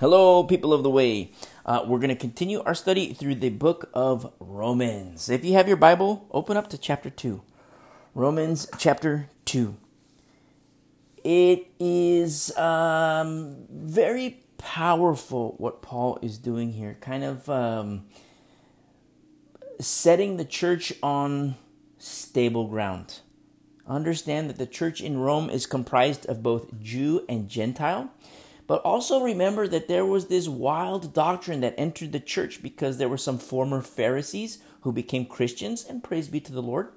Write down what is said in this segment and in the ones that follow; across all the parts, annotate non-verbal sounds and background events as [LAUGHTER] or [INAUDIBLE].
Hello, people of the way. Uh, we're going to continue our study through the book of Romans. If you have your Bible, open up to chapter 2. Romans chapter 2. It is um, very powerful what Paul is doing here, kind of um, setting the church on stable ground. Understand that the church in Rome is comprised of both Jew and Gentile. But also remember that there was this wild doctrine that entered the church because there were some former Pharisees who became Christians, and praise be to the Lord.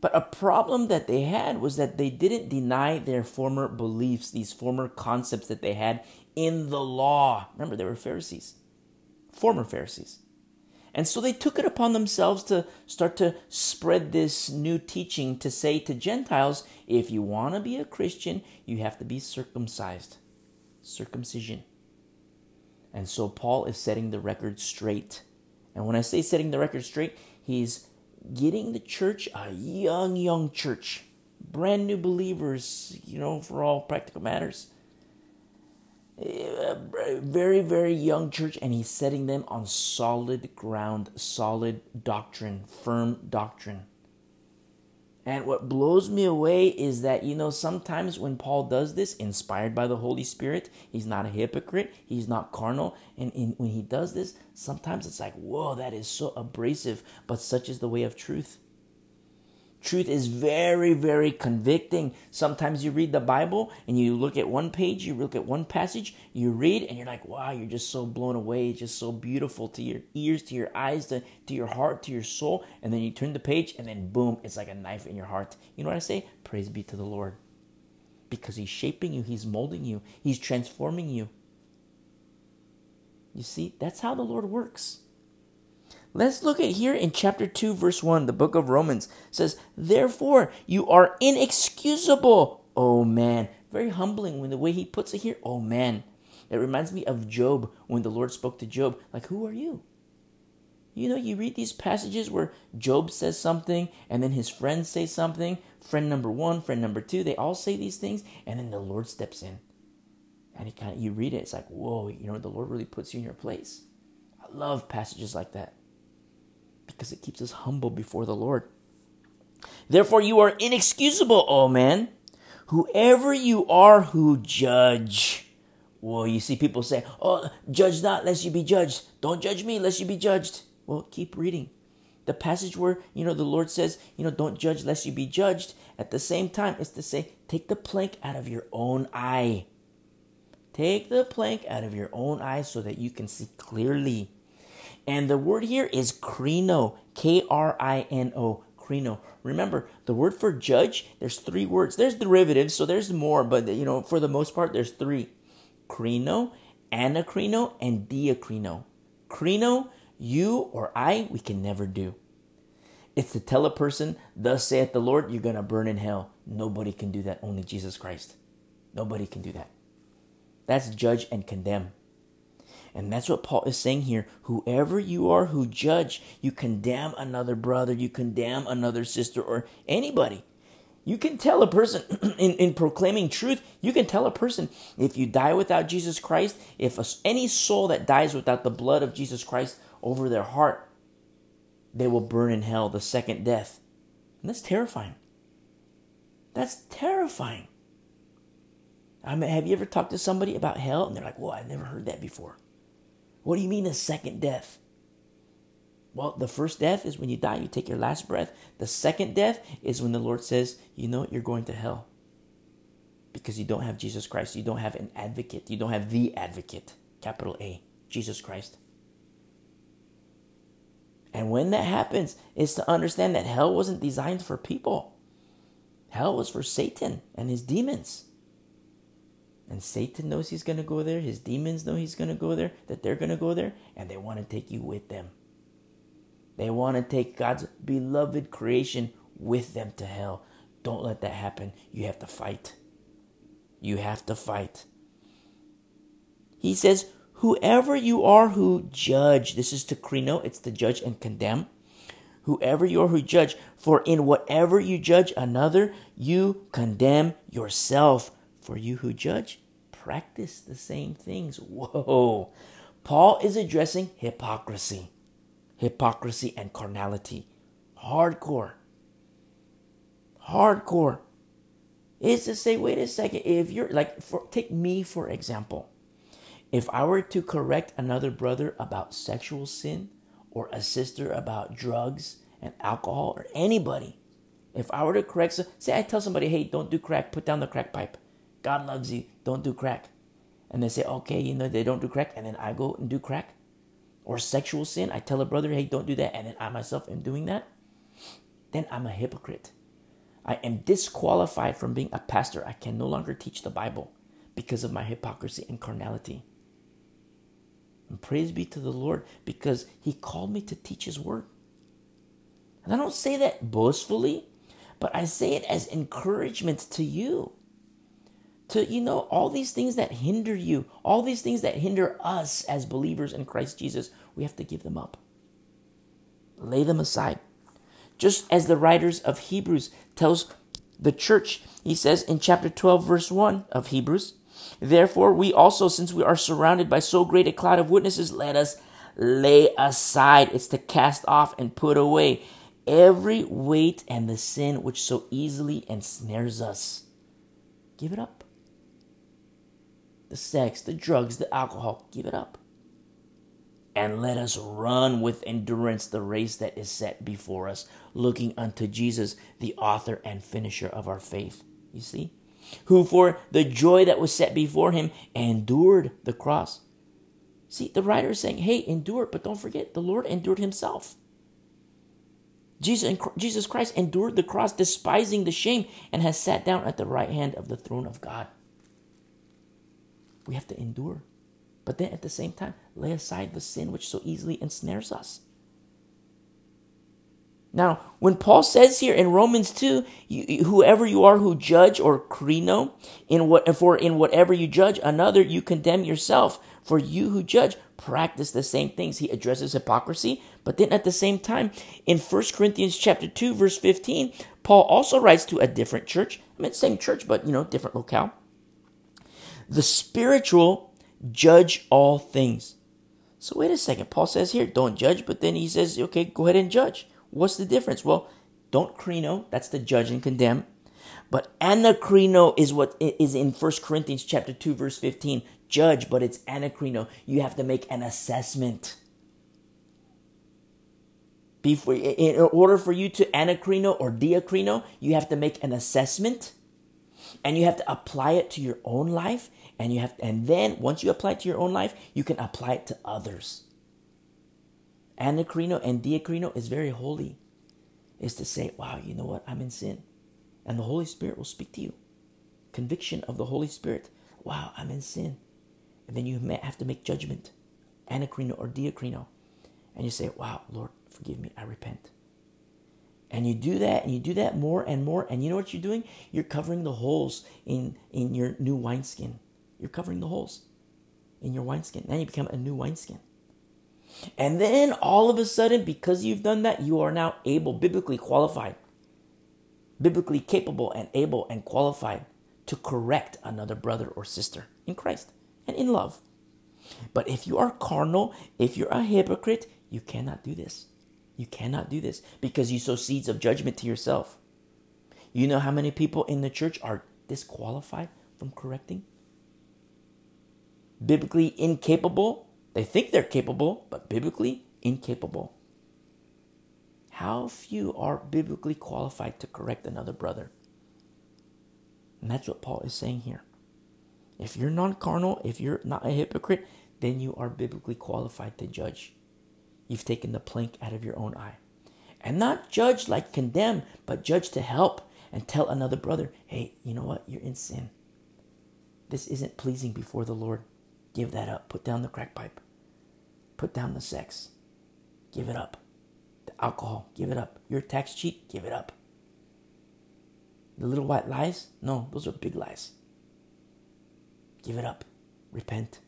But a problem that they had was that they didn't deny their former beliefs, these former concepts that they had in the law. Remember, they were Pharisees, former Pharisees. And so they took it upon themselves to start to spread this new teaching to say to Gentiles if you want to be a Christian, you have to be circumcised circumcision. And so Paul is setting the record straight. And when I say setting the record straight, he's getting the church, a young, young church, brand new believers, you know, for all practical matters. A very, very young church, and he's setting them on solid ground, solid doctrine, firm doctrine. And what blows me away is that, you know, sometimes when Paul does this, inspired by the Holy Spirit, he's not a hypocrite, he's not carnal. And when he does this, sometimes it's like, whoa, that is so abrasive, but such is the way of truth. Truth is very, very convicting. Sometimes you read the Bible and you look at one page, you look at one passage, you read, and you're like, wow, you're just so blown away. It's just so beautiful to your ears, to your eyes, to, to your heart, to your soul. And then you turn the page, and then boom, it's like a knife in your heart. You know what I say? Praise be to the Lord. Because He's shaping you, He's molding you, He's transforming you. You see, that's how the Lord works. Let's look at here in chapter 2, verse 1, the book of Romans says, Therefore, you are inexcusable. Oh man. Very humbling when the way he puts it here. Oh man. It reminds me of Job when the Lord spoke to Job. Like, who are you? You know, you read these passages where Job says something and then his friends say something. Friend number one, friend number two, they all say these things, and then the Lord steps in. And he kind of you read it, it's like, whoa, you know, the Lord really puts you in your place. I love passages like that because it keeps us humble before the Lord. Therefore, you are inexcusable, O man, whoever you are who judge. Well, you see people say, Oh, judge not lest you be judged. Don't judge me lest you be judged. Well, keep reading. The passage where, you know, the Lord says, you know, don't judge lest you be judged. At the same time, it's to say, take the plank out of your own eye. Take the plank out of your own eye so that you can see clearly. And the word here is krino, K R I N O, krino. Remember, the word for judge, there's three words. There's derivatives, so there's more, but you know, for the most part, there's three. Krino, anakrino, and diakrino. Krino, you or I, we can never do. It's to tell a person, thus saith the Lord, you're going to burn in hell. Nobody can do that, only Jesus Christ. Nobody can do that. That's judge and condemn. And that's what Paul is saying here. Whoever you are who judge, you condemn another brother, you condemn another sister, or anybody. You can tell a person [CLEARS THROAT] in, in proclaiming truth, you can tell a person if you die without Jesus Christ, if a, any soul that dies without the blood of Jesus Christ over their heart, they will burn in hell, the second death. And that's terrifying. That's terrifying. I mean, have you ever talked to somebody about hell and they're like, "Well, I've never heard that before." What do you mean a second death? Well, the first death is when you die, you take your last breath. The second death is when the Lord says, you know, you're going to hell because you don't have Jesus Christ. You don't have an advocate. You don't have the advocate, capital A, Jesus Christ. And when that happens, it's to understand that hell wasn't designed for people. Hell was for Satan and his demons. And Satan knows he's going to go there. His demons know he's going to go there, that they're going to go there, and they want to take you with them. They want to take God's beloved creation with them to hell. Don't let that happen. You have to fight. You have to fight. He says, Whoever you are who judge, this is to krino, it's to judge and condemn. Whoever you are who judge, for in whatever you judge another, you condemn yourself. For you who judge, practice the same things. Whoa. Paul is addressing hypocrisy, hypocrisy and carnality. Hardcore. Hardcore. Is to say, wait a second, if you're like, for, take me for example. If I were to correct another brother about sexual sin or a sister about drugs and alcohol or anybody, if I were to correct, say I tell somebody, hey, don't do crack, put down the crack pipe. God loves you, don't do crack. And they say, okay, you know, they don't do crack, and then I go and do crack. Or sexual sin, I tell a brother, hey, don't do that, and then I myself am doing that. Then I'm a hypocrite. I am disqualified from being a pastor. I can no longer teach the Bible because of my hypocrisy and carnality. And praise be to the Lord because He called me to teach His word. And I don't say that boastfully, but I say it as encouragement to you. To, you know, all these things that hinder you, all these things that hinder us as believers in Christ Jesus, we have to give them up. Lay them aside. Just as the writers of Hebrews tells the church, he says in chapter 12, verse 1 of Hebrews, Therefore, we also, since we are surrounded by so great a cloud of witnesses, let us lay aside. It's to cast off and put away every weight and the sin which so easily ensnares us. Give it up. The sex, the drugs, the alcohol, give it up. And let us run with endurance the race that is set before us, looking unto Jesus, the author and finisher of our faith. You see? who for the joy that was set before him endured the cross. See, the writer is saying, hey, endure, but don't forget, the Lord endured himself. Jesus, Jesus Christ endured the cross, despising the shame, and has sat down at the right hand of the throne of God. We have to endure. But then at the same time, lay aside the sin which so easily ensnares us. Now, when Paul says here in Romans 2, you, whoever you are who judge or krino, in what for in whatever you judge another, you condemn yourself. For you who judge practice the same things. He addresses hypocrisy, but then at the same time, in 1 Corinthians chapter 2, verse 15, Paul also writes to a different church. I mean, same church, but you know, different locale. The spiritual judge all things. So wait a second. Paul says here, don't judge, but then he says, okay, go ahead and judge. What's the difference? Well, don't krino, that's the judge and condemn. But anakrino is what is in 1 Corinthians chapter 2 verse 15. Judge, but it's anakrino. You have to make an assessment. Before, in order for you to anakrino or diakrino, you have to make an assessment and you have to apply it to your own life and you have and then once you apply it to your own life, you can apply it to others. Anakrino and diakrino is very holy. Is to say, wow, you know what? I'm in sin. And the Holy Spirit will speak to you. Conviction of the Holy Spirit. Wow, I'm in sin. And then you have to make judgment. Anakrino or diakrino. And you say, wow, Lord, forgive me. I repent. And you do that and you do that more and more. And you know what you're doing? You're covering the holes in, in your new wineskin. You're covering the holes in your wineskin. Now you become a new wineskin. And then all of a sudden, because you've done that, you are now able, biblically qualified, biblically capable and able and qualified to correct another brother or sister in Christ and in love. But if you are carnal, if you're a hypocrite, you cannot do this. You cannot do this because you sow seeds of judgment to yourself. You know how many people in the church are disqualified from correcting? Biblically incapable they think they're capable, but biblically incapable. How few are biblically qualified to correct another brother? And that's what Paul is saying here. If you're non carnal, if you're not a hypocrite, then you are biblically qualified to judge. You've taken the plank out of your own eye. And not judge like condemn, but judge to help and tell another brother, hey, you know what? You're in sin. This isn't pleasing before the Lord. Give that up. Put down the crack pipe. Put down the sex. Give it up. The alcohol. Give it up. Your tax cheat. Give it up. The little white lies? No, those are big lies. Give it up. Repent.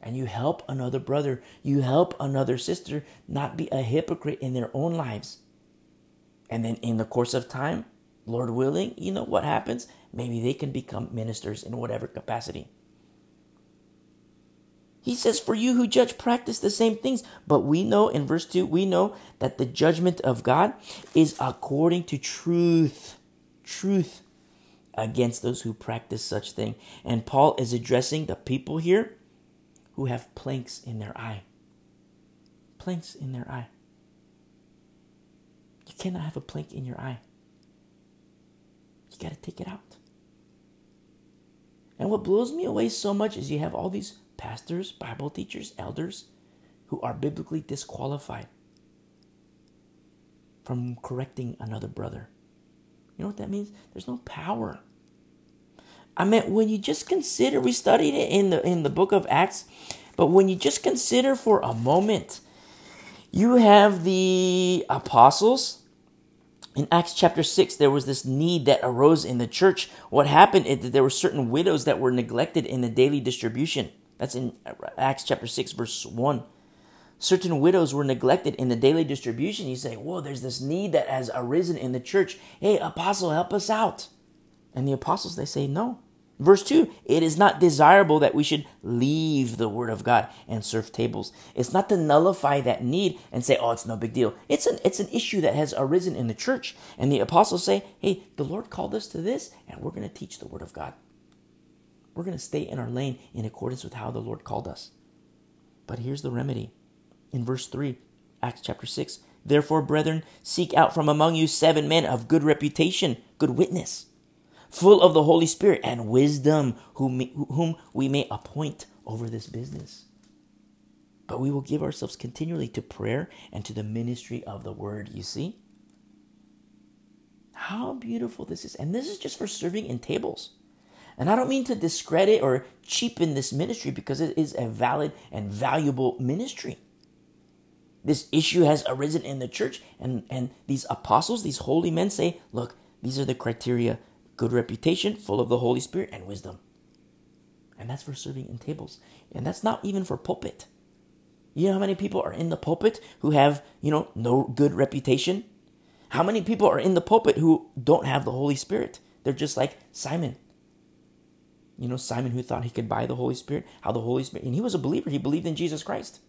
And you help another brother. You help another sister not be a hypocrite in their own lives. And then in the course of time, Lord willing, you know what happens? Maybe they can become ministers in whatever capacity. He says, For you who judge practice the same things. But we know in verse 2, we know that the judgment of God is according to truth. Truth against those who practice such thing. And Paul is addressing the people here who have planks in their eye. Planks in their eye. You cannot have a plank in your eye. You got to take it out. And what blows me away so much is you have all these pastors, Bible teachers, elders who are biblically disqualified from correcting another brother. You know what that means? There's no power. I mean, when you just consider, we studied it in the in the book of Acts, but when you just consider for a moment, you have the apostles. In Acts chapter 6, there was this need that arose in the church. What happened is that there were certain widows that were neglected in the daily distribution. That's in Acts chapter 6, verse 1. Certain widows were neglected in the daily distribution. You say, Whoa, there's this need that has arisen in the church. Hey, apostle, help us out. And the apostles, they say, No. Verse 2 It is not desirable that we should leave the word of God and serve tables. It's not to nullify that need and say, oh, it's no big deal. It's an, it's an issue that has arisen in the church. And the apostles say, hey, the Lord called us to this, and we're going to teach the word of God. We're going to stay in our lane in accordance with how the Lord called us. But here's the remedy. In verse 3, Acts chapter 6, Therefore, brethren, seek out from among you seven men of good reputation, good witness full of the Holy Spirit and wisdom, whom we may appoint over this business. But we will give ourselves continually to prayer and to the ministry of the word, you see? How beautiful this is. And this is just for serving in tables. And I don't mean to discredit or cheapen this ministry because it is a valid and valuable ministry. This issue has arisen in the church, and, and these apostles, these holy men say, look, these are the criteria good reputation, full of the Holy Spirit and wisdom. And that's for serving in tables. And that's not even for pulpit. You know how many people are in the pulpit who have, you know, no good reputation? How many people are in the pulpit who don't have the Holy Spirit? They're just like Simon. You know, Simon who thought he could buy the Holy Spirit, how the Holy Spirit, and he was a believer, he believed in Jesus Christ.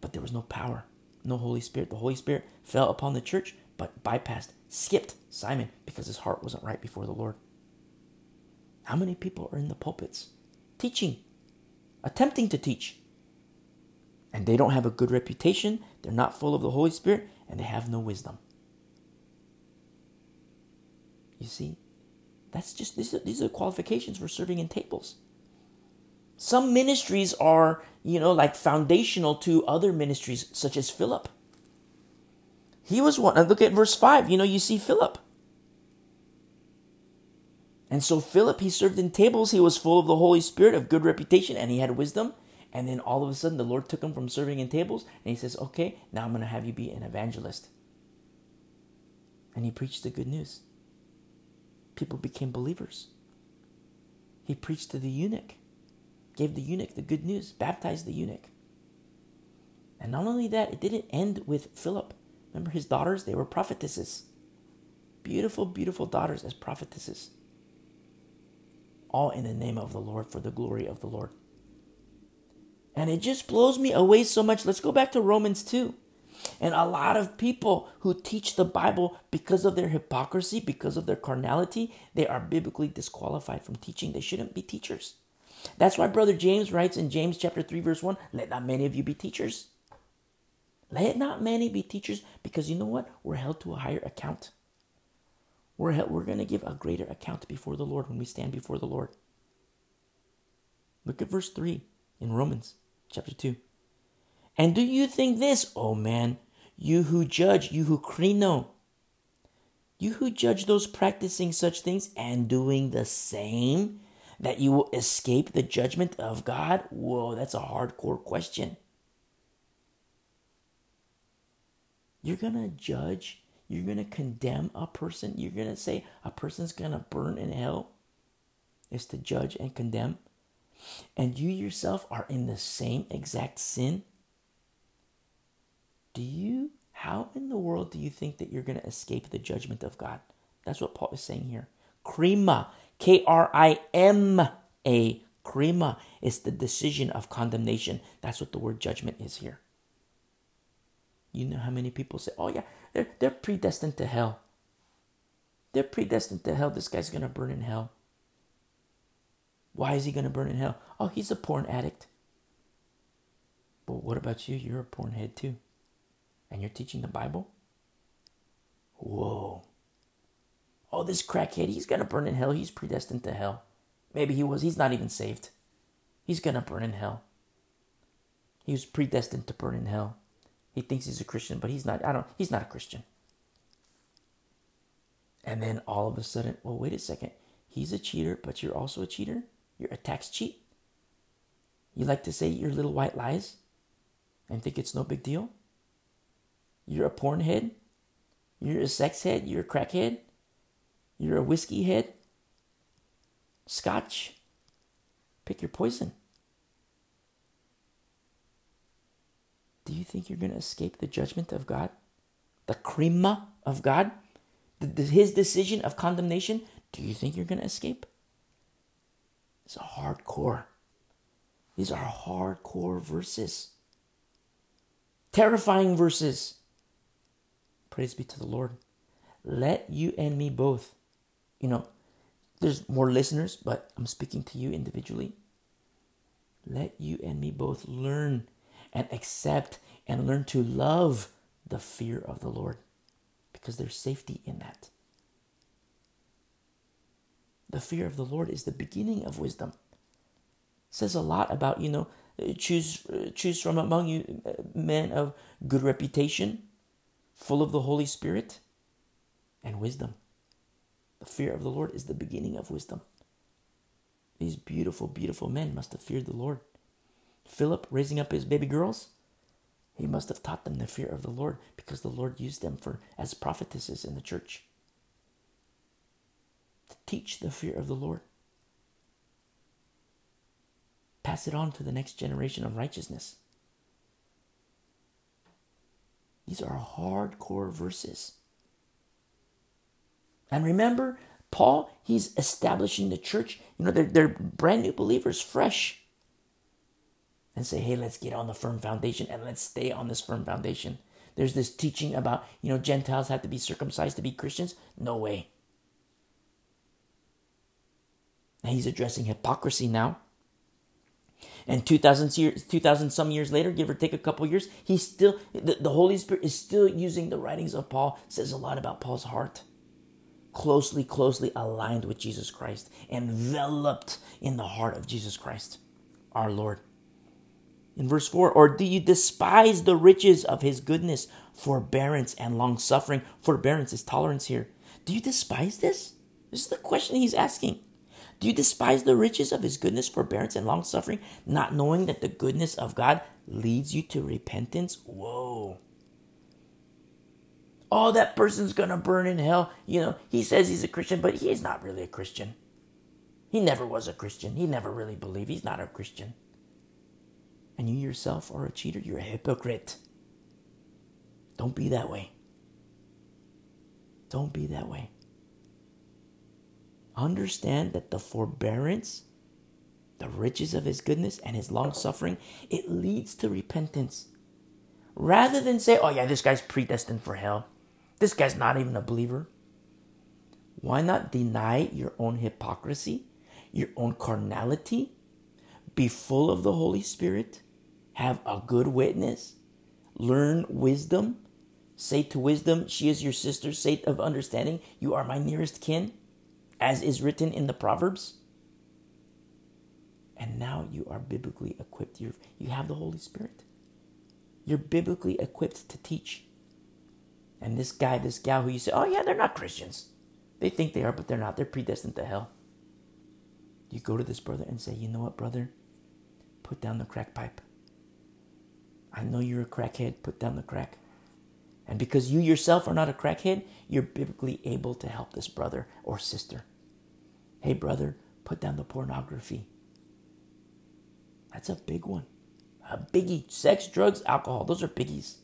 But there was no power, no Holy Spirit. The Holy Spirit fell upon the church, but bypassed skipped Simon because his heart wasn't right before the Lord. How many people are in the pulpits teaching, attempting to teach, and they don't have a good reputation, they're not full of the Holy Spirit, and they have no wisdom? You see, that's just these are, these are qualifications for serving in tables. Some ministries are, you know, like foundational to other ministries, such as Philip. He was one. Look at verse 5. You know, you see Philip. And so Philip, he served in tables. He was full of the Holy Spirit, of good reputation, and he had wisdom. And then all of a sudden, the Lord took him from serving in tables, and he says, Okay, now I'm going to have you be an evangelist. And he preached the good news. People became believers. He preached to the eunuch, gave the eunuch the good news, baptized the eunuch. And not only that, it didn't end with Philip. Remember his daughters? They were prophetesses. Beautiful, beautiful daughters as prophetesses. All in the name of the Lord, for the glory of the Lord. And it just blows me away so much. Let's go back to Romans 2. And a lot of people who teach the Bible because of their hypocrisy, because of their carnality, they are biblically disqualified from teaching. They shouldn't be teachers. That's why Brother James writes in James chapter 3, verse 1 Let not many of you be teachers let not many be teachers, because you know what? We're held to a higher account. We're, we're going to give a greater account before the Lord when we stand before the Lord. Look at verse 3 in Romans chapter 2. And do you think this, oh man, you who judge, you who krino, you who judge those practicing such things and doing the same, that you will escape the judgment of God? Whoa, that's a hardcore question. You're going to judge, you're going to condemn a person, you're going to say a person's going to burn in hell is to judge and condemn. And you yourself are in the same exact sin. Do you, how in the world do you think that you're going to escape the judgment of God? That's what Paul is saying here. Krima, K R I M A, Krima is the decision of condemnation. That's what the word judgment is here. You know how many people say, oh, yeah, they're, they're predestined to hell. They're predestined to hell. This guy's going to burn in hell. Why is he going to burn in hell? Oh, he's a porn addict. But what about you? You're a porn head too. And you're teaching the Bible? Whoa. Oh, this crackhead, he's going to burn in hell. He's predestined to hell. Maybe he was. He's not even saved. He's going to burn in hell. He was predestined to burn in hell. He thinks he's a Christian, but he's not. I don't. He's not a Christian. And then all of a sudden, well, wait a second. He's a cheater, but you're also a cheater. You're a tax cheat. You like to say your little white lies and think it's no big deal. You're a porn head. You're a sex head. You're a crack head. You're a whiskey head. Scotch. Pick your poison. Do you think you're going to escape the judgment of God? The krima of God? The, the, his decision of condemnation? Do you think you're going to escape? It's a hardcore. These are hardcore verses. Terrifying verses. Praise be to the Lord. Let you and me both, you know, there's more listeners, but I'm speaking to you individually. Let you and me both learn and accept and learn to love the fear of the Lord because there's safety in that. The fear of the Lord is the beginning of wisdom. It says a lot about, you know, choose choose from among you uh, men of good reputation, full of the Holy Spirit and wisdom. The fear of the Lord is the beginning of wisdom. These beautiful, beautiful men must have feared the Lord. Philip raising up his baby girls, he must have taught them the fear of the Lord because the Lord used them for as prophetesses in the church. To teach the fear of the Lord. Pass it on to the next generation of righteousness. These are hardcore verses. And remember, Paul, he's establishing the church. You know, they're, they're brand new believers, fresh and say, hey, let's get on the firm foundation and let's stay on this firm foundation. There's this teaching about, you know, Gentiles have to be circumcised to be Christians. No way. And he's addressing hypocrisy now. And 2000 years, 2000 some years later, give or take a couple years, he's still, the, the Holy Spirit is still using the writings of Paul, says a lot about Paul's heart. Closely, closely aligned with Jesus Christ, enveloped in the heart of Jesus Christ, our Lord. In verse 4, or do you despise the riches of his goodness, forbearance, and long suffering? Forbearance is tolerance here. Do you despise this? This is the question he's asking. Do you despise the riches of his goodness, forbearance, and long suffering, not knowing that the goodness of God leads you to repentance? Whoa. Oh, that person's gonna burn in hell. You know, he says he's a Christian, but he's not really a Christian. He never was a Christian. He never really believed. He's not a Christian and you yourself are a cheater, you're a hypocrite. Don't be that way. Don't be that way. Understand that the forbearance, the riches of his goodness, and his long suffering, it leads to repentance. Rather than say, oh, yeah, this guy's predestined for hell, this guy's not even a believer. Why not deny your own hypocrisy, your own carnality, be full of the Holy Spirit, have a good witness, learn wisdom, say to wisdom, She is your sister, say of understanding, You are my nearest kin, as is written in the Proverbs. And now you are biblically equipped. You're, you have the Holy Spirit. You're biblically equipped to teach. And this guy, this gal who you say, oh, yeah, they're not Christians. They think they are, but they're not. They're predestined to hell. You go to this brother and say, you know what, brother? Put down the crack pipe. I know you're a crackhead, put down the crack. And because you yourself are not a crackhead, you're biblically able to help this brother or sister. Hey, brother, put down the pornography. That's a big one. A biggie. Sex, drugs, alcohol, those are biggies.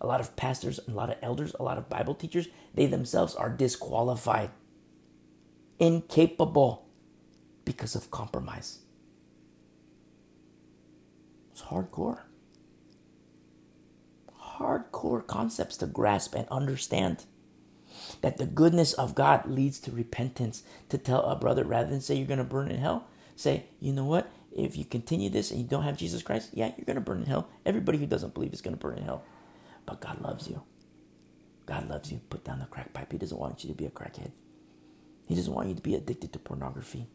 A lot of pastors, a lot of elders, a lot of Bible teachers, they themselves are disqualified, incapable because of compromise. It's hardcore. Hardcore concepts to grasp and understand. That the goodness of God leads to repentance. To tell a brother, rather than say you're going to burn in hell, say, you know what? If you continue this and you don't have Jesus Christ, yeah, you're going to burn in hell. Everybody who doesn't believe is going to burn in hell. But God loves you. God loves you. Put down the crack pipe. He doesn't want you to be a crackhead. He doesn't want you to be addicted to pornography.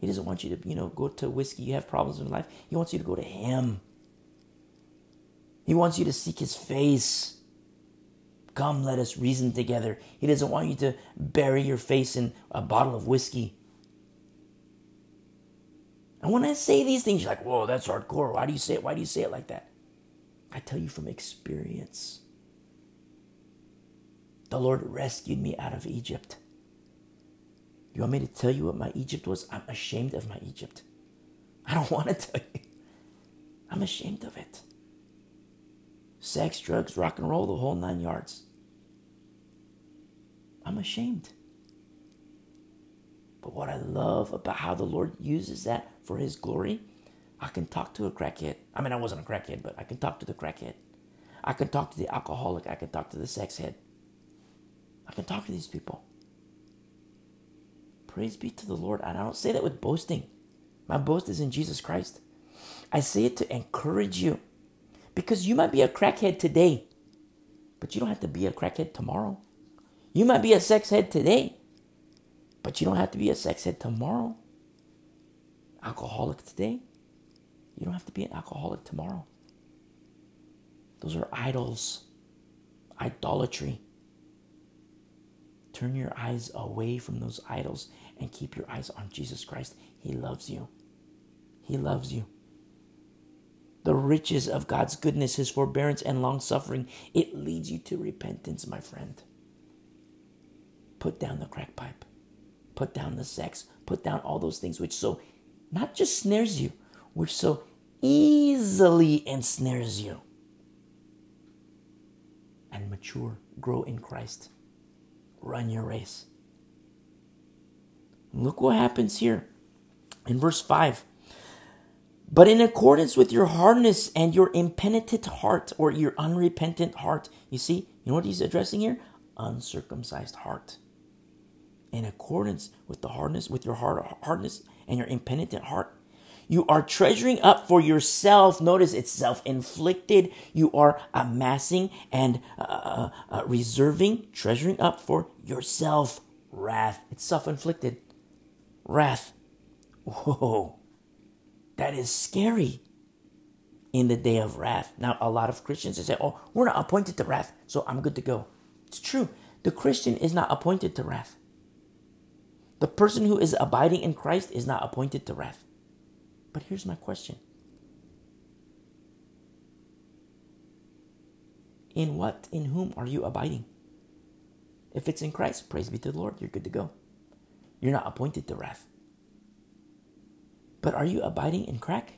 He doesn't want you to, you know, go to whiskey. You have problems in life. He wants you to go to Him. He wants you to seek His face. Come, let us reason together. He doesn't want you to bury your face in a bottle of whiskey. And when I say these things, you're like, whoa, that's hardcore. Why do you say it? Why do you say it like that? I tell you from experience. The Lord rescued me out of Egypt. You want me to tell you what my Egypt was? I'm ashamed of my Egypt. I don't [LAUGHS] want to tell you. I'm ashamed of it. Sex, drugs, rock and roll, the whole nine yards. I'm ashamed. But what I love about how the Lord uses that for His glory, I can talk to a crackhead. I mean, I wasn't a crackhead, but I can talk to the crackhead. I can talk to the alcoholic. I can talk to the sex head. I can talk to these people. Praise be to the Lord. And I don't say that with boasting. My boast is in Jesus Christ. I say it to encourage you because you might be a crackhead today, but you don't have to be a crackhead tomorrow. You might be a sex head today, but you don't have to be a sex head tomorrow. Alcoholic today, you don't have to be an alcoholic tomorrow. Those are idols, idolatry. Turn your eyes away from those idols and keep your eyes on Jesus Christ. He loves you. He loves you. The riches of God's goodness, His forbearance and long suffering, it leads you to repentance, my friend. Put down the crack pipe, put down the sex, put down all those things which so not just snares you, which so easily ensnares you. And mature, grow in Christ. Run your race. Look what happens here in verse 5. But in accordance with your hardness and your impenitent heart or your unrepentant heart, you see, you know what he's addressing here? Uncircumcised heart. In accordance with the hardness, with your hard, hardness and your impenitent heart, you are treasuring up for yourself. Notice it's self inflicted. You are amassing and uh, uh, uh, reserving, treasuring up for yourself wrath. It's self inflicted wrath. Whoa, that is scary in the day of wrath. Now, a lot of Christians say, oh, we're not appointed to wrath, so I'm good to go. It's true. The Christian is not appointed to wrath. The person who is abiding in Christ is not appointed to wrath. But here's my question In what, in whom are you abiding? If it's in Christ, praise be to the Lord, you're good to go. You're not appointed to wrath. But are you abiding in crack?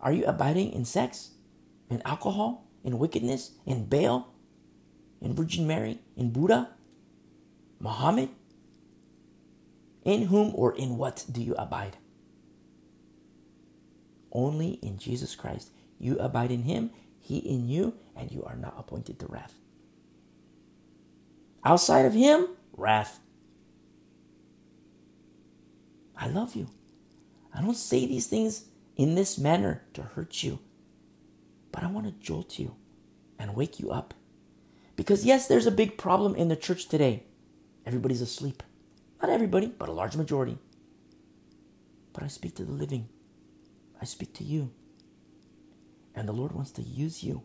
Are you abiding in sex, in alcohol, in wickedness, in Baal, in Virgin Mary, in Buddha, Muhammad? In whom or in what do you abide? Only in Jesus Christ. You abide in Him, He in you, and you are not appointed to wrath. Outside of Him, wrath. I love you. I don't say these things in this manner to hurt you, but I want to jolt you and wake you up. Because, yes, there's a big problem in the church today. Everybody's asleep. Not everybody, but a large majority. But I speak to the living, I speak to you. And the Lord wants to use you,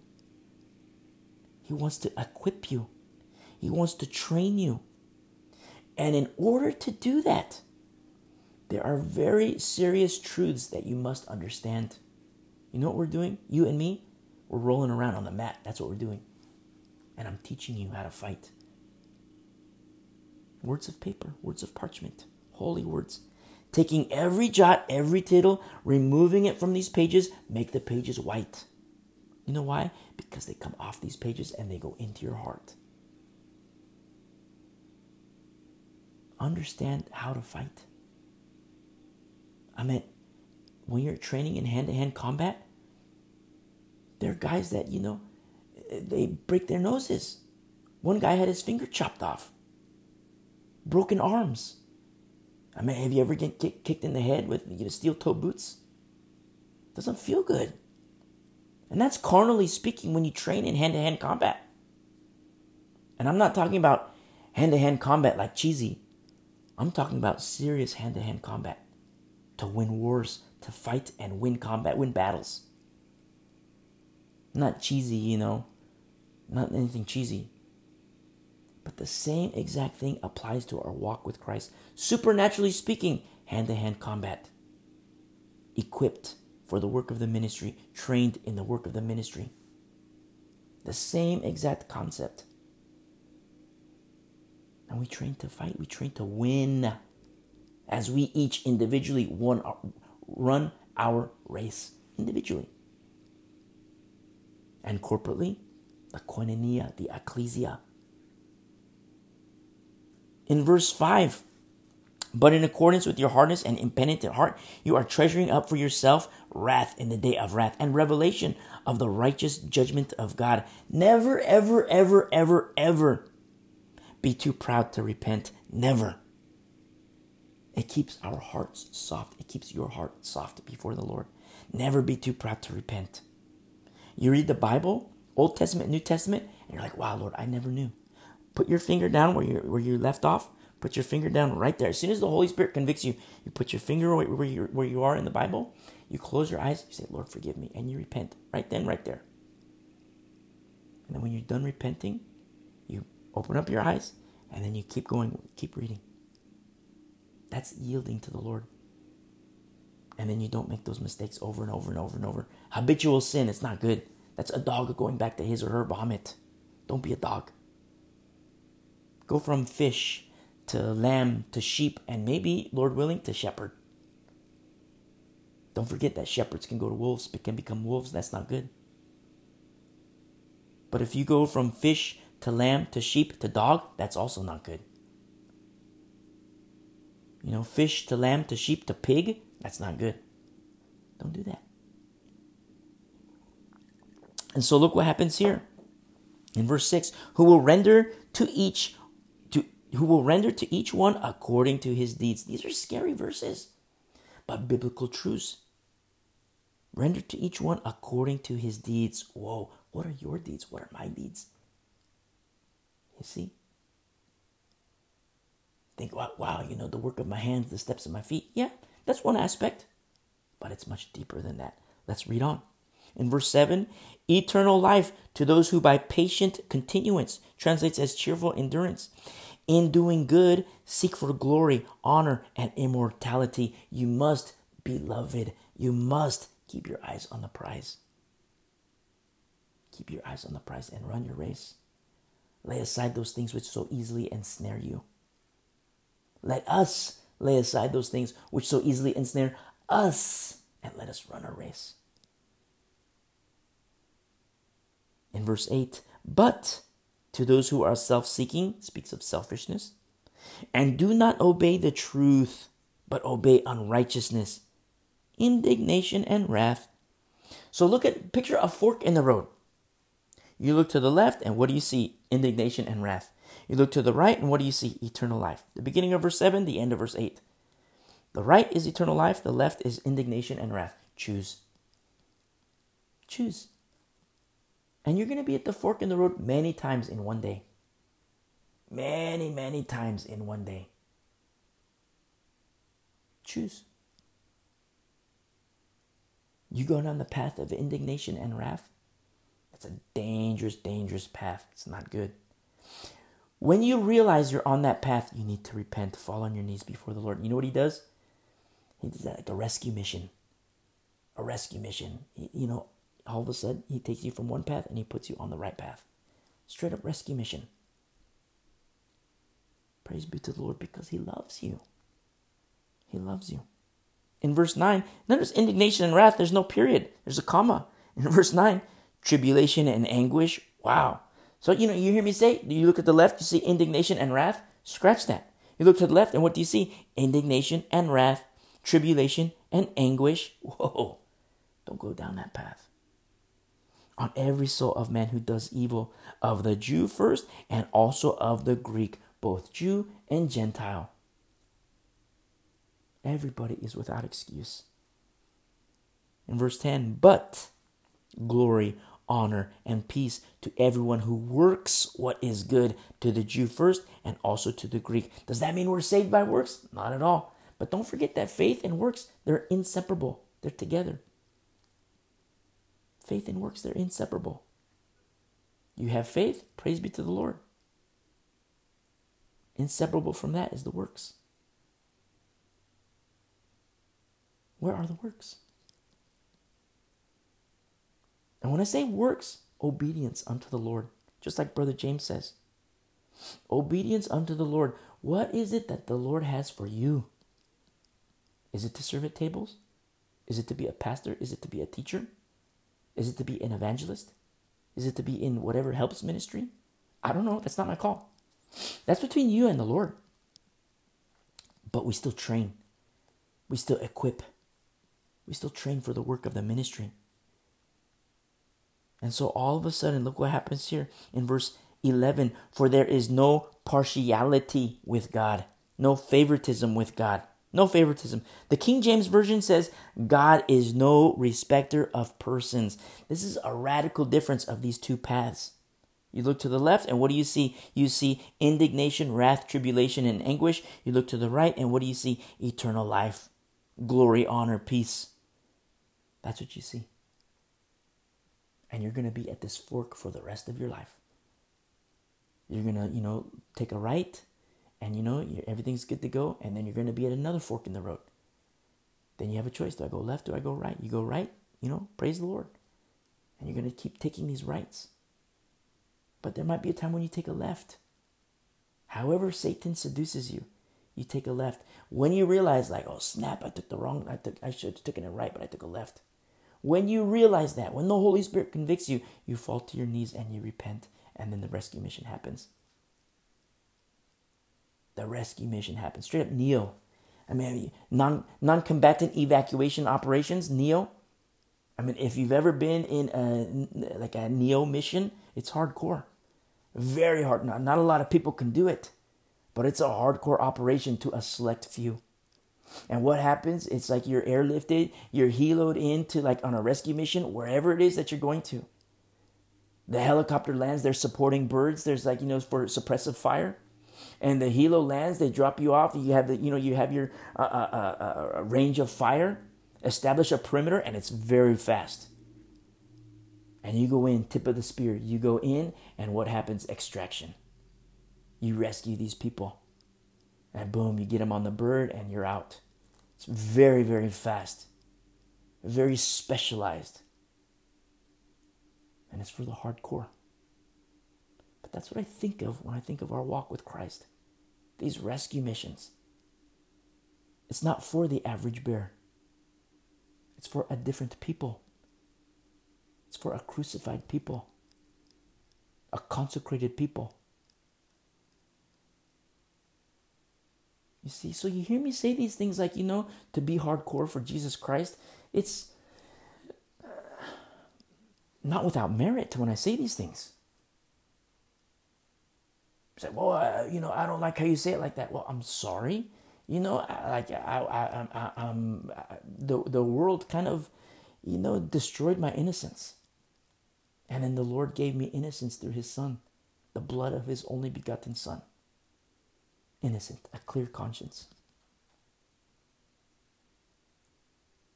He wants to equip you, He wants to train you. And in order to do that, there are very serious truths that you must understand. You know what we're doing? You and me? We're rolling around on the mat. That's what we're doing. And I'm teaching you how to fight. Words of paper, words of parchment, holy words. Taking every jot, every tittle, removing it from these pages, make the pages white. You know why? Because they come off these pages and they go into your heart. Understand how to fight. I mean, when you're training in hand to hand combat, there are guys that, you know, they break their noses. One guy had his finger chopped off, broken arms. I mean, have you ever get kicked in the head with you know, steel toe boots? Doesn't feel good. And that's carnally speaking when you train in hand to hand combat. And I'm not talking about hand to hand combat like cheesy. I'm talking about serious hand to hand combat to win wars, to fight and win combat, win battles. Not cheesy, you know, not anything cheesy. But the same exact thing applies to our walk with Christ. Supernaturally speaking, hand to hand combat. Equipped for the work of the ministry, trained in the work of the ministry. The same exact concept. And we train to fight, we train to win as we each individually run our race individually. And corporately, the koinonia, the ecclesia. In verse 5, but in accordance with your hardness and impenitent heart, you are treasuring up for yourself wrath in the day of wrath and revelation of the righteous judgment of God. Never, ever, ever, ever, ever be too proud to repent. Never. It keeps our hearts soft. It keeps your heart soft before the Lord. Never be too proud to repent. You read the Bible, Old Testament, New Testament, and you're like, wow, Lord, I never knew. Put your finger down where you where you left off. Put your finger down right there. As soon as the Holy Spirit convicts you, you put your finger where you where you are in the Bible. You close your eyes. You say, Lord, forgive me, and you repent right then, right there. And then when you're done repenting, you open up your eyes, and then you keep going, keep reading. That's yielding to the Lord. And then you don't make those mistakes over and over and over and over. Habitual sin, it's not good. That's a dog going back to his or her vomit. Don't be a dog. Go from fish to lamb to sheep and maybe, Lord willing, to shepherd. Don't forget that shepherds can go to wolves, but can become wolves. That's not good. But if you go from fish to lamb to sheep to dog, that's also not good. You know, fish to lamb to sheep to pig, that's not good. Don't do that. And so look what happens here. In verse 6, who will render to each to who will render to each one according to his deeds. These are scary verses, but biblical truths. Render to each one according to his deeds. Whoa, what are your deeds? What are my deeds? You see? Think, wow, wow, you know, the work of my hands, the steps of my feet. Yeah, that's one aspect, but it's much deeper than that. Let's read on. In verse 7, eternal life to those who by patient continuance translates as cheerful endurance. In doing good, seek for glory, honor, and immortality. You must, beloved, you must keep your eyes on the prize. Keep your eyes on the prize and run your race. Lay aside those things which so easily ensnare you. Let us lay aside those things which so easily ensnare us and let us run our race. In verse 8, but to those who are self seeking, speaks of selfishness, and do not obey the truth, but obey unrighteousness, indignation, and wrath. So look at, picture a fork in the road. You look to the left, and what do you see? Indignation and wrath. You look to the right, and what do you see? Eternal life. The beginning of verse 7, the end of verse 8. The right is eternal life, the left is indignation and wrath. Choose. Choose. And you're going to be at the fork in the road many times in one day. Many, many times in one day. Choose. You go down the path of indignation and wrath. That's a dangerous, dangerous path. It's not good. When you realize you're on that path, you need to repent, fall on your knees before the Lord. You know what he does? He does that like a rescue mission. A rescue mission. You know, all of a sudden, he takes you from one path and he puts you on the right path. Straight up rescue mission. Praise be to the Lord because he loves you. He loves you. In verse 9, notice indignation and wrath, there's no period, there's a comma. In verse 9, tribulation and anguish. Wow. So, you know, you hear me say, you look at the left, you see indignation and wrath. Scratch that. You look to the left, and what do you see? Indignation and wrath, tribulation and anguish. [LAUGHS] Whoa, don't go down that path. on every soul of man who does evil, of the Jew first, and also of the Greek, both Jew and Gentile. Everybody is without excuse. In verse 10, but glory, honor, and peace to everyone who works what is good, to the Jew first, and also to the Greek. Does that mean we're saved by works? Not at all. But don't forget that faith and works, they're inseparable, they're together. Faith and works, they're inseparable. You have faith, praise be to the Lord. Inseparable from that is the works. Where are the works? And when I say works, obedience unto the Lord, just like Brother James says. Obedience unto the Lord. What is it that the Lord has for you? Is it to serve at tables? Is it to be a pastor? Is it to be a teacher? Is it to be an evangelist? Is it to be in whatever helps ministry? I don't know. That's not my call. That's between you and the Lord. But we still train, we still equip, we still train for the work of the ministry. And so all of a sudden, look what happens here in verse 11 For there is no partiality with God, no favoritism with God. No favoritism. The King James Version says, God is no respecter of persons. This is a radical difference of these two paths. You look to the left, and what do you see? You see indignation, wrath, tribulation, and anguish. You look to the right, and what do you see? Eternal life, glory, honor, peace. That's what you see. And you're going to be at this fork for the rest of your life. You're going to, you know, take a right and you know everything's good to go and then you're going to be at another fork in the road. Then you have a choice. Do i go left do i go right? You go right you know praise the lord. And you're going to keep taking these rights. But there might be a time when you take a left. However satan seduces you you take a left. When you realize like oh snap i took the wrong i took i should have taken it right but i took a left when you realize that when the holy spirit convicts you you fall to your knees and you repent and then the rescue mission happens the rescue mission happens. Straight up NEO. I mean, non non combatant evacuation operations, NEO. I mean, if you've ever been in a like a NEO mission, it's hardcore, very hard. Not not a lot of people can do it, but it's a hardcore operation to a select few. And what happens? It's like you're airlifted, you're heloed into like on a rescue mission, wherever it is that you're going to. The helicopter lands, they're supporting birds. There's like, you know, for suppressive fire and the helo lands, they drop you off. You have the, you know, you have your uh, uh, uh, uh, range of fire, establish a perimeter, and it's very fast. And you go in, tip of the spear. You go in, and what happens? Extraction. You rescue these people, and boom, you get them on the bird, and you're out. It's very, very fast, very specialized, and it's for the hardcore. But that's what I think of when I think of our walk with Christ these rescue missions. It's not for the average bear, it's for a different people. It's for a crucified people, a consecrated people. You see, so you hear me say these things like, you know, to be hardcore for Jesus Christ, it's not without merit when I say these things. Say, well, uh, you know, I don't like how you say it like that. Well, I'm sorry. You know, like I, I, I, I, um, the the world kind of, you know, destroyed my innocence. And then the Lord gave me innocence through His Son, the blood of His only begotten Son. Innocent, a clear conscience.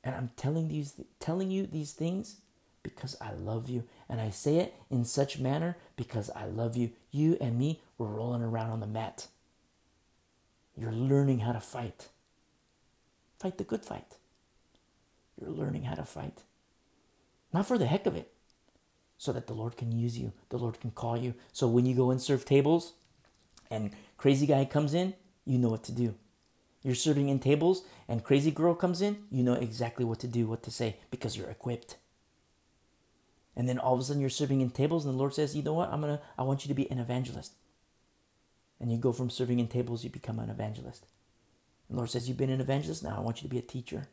And I'm telling these, telling you these things because I love you. And I say it in such manner because I love you. You and me, we're rolling around on the mat. You're learning how to fight. Fight the good fight. You're learning how to fight. Not for the heck of it, so that the Lord can use you, the Lord can call you. So when you go and serve tables and crazy guy comes in, you know what to do. You're serving in tables and crazy girl comes in, you know exactly what to do, what to say, because you're equipped. And then all of a sudden you're serving in tables, and the Lord says, You know what? I'm gonna I want you to be an evangelist. And you go from serving in tables, you become an evangelist. The Lord says, You've been an evangelist, now I want you to be a teacher.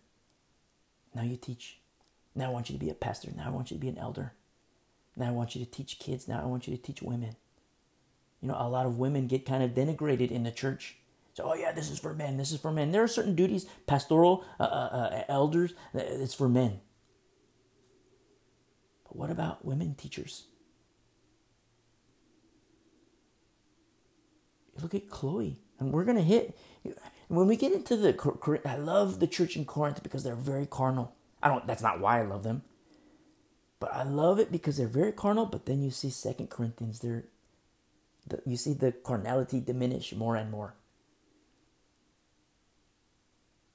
Now you teach. Now I want you to be a pastor. Now I want you to be an elder. Now I want you to teach kids. Now I want you to teach women. You know, a lot of women get kind of denigrated in the church. So, oh yeah, this is for men. This is for men. There are certain duties, pastoral, uh, uh, uh elders. It's for men. But what about women teachers? Look at Chloe, and we're gonna hit. When we get into the, I love the church in Corinth because they're very carnal. I don't. That's not why I love them, but I love it because they're very carnal. But then you see Second Corinthians, they're, the, you see the carnality diminish more and more.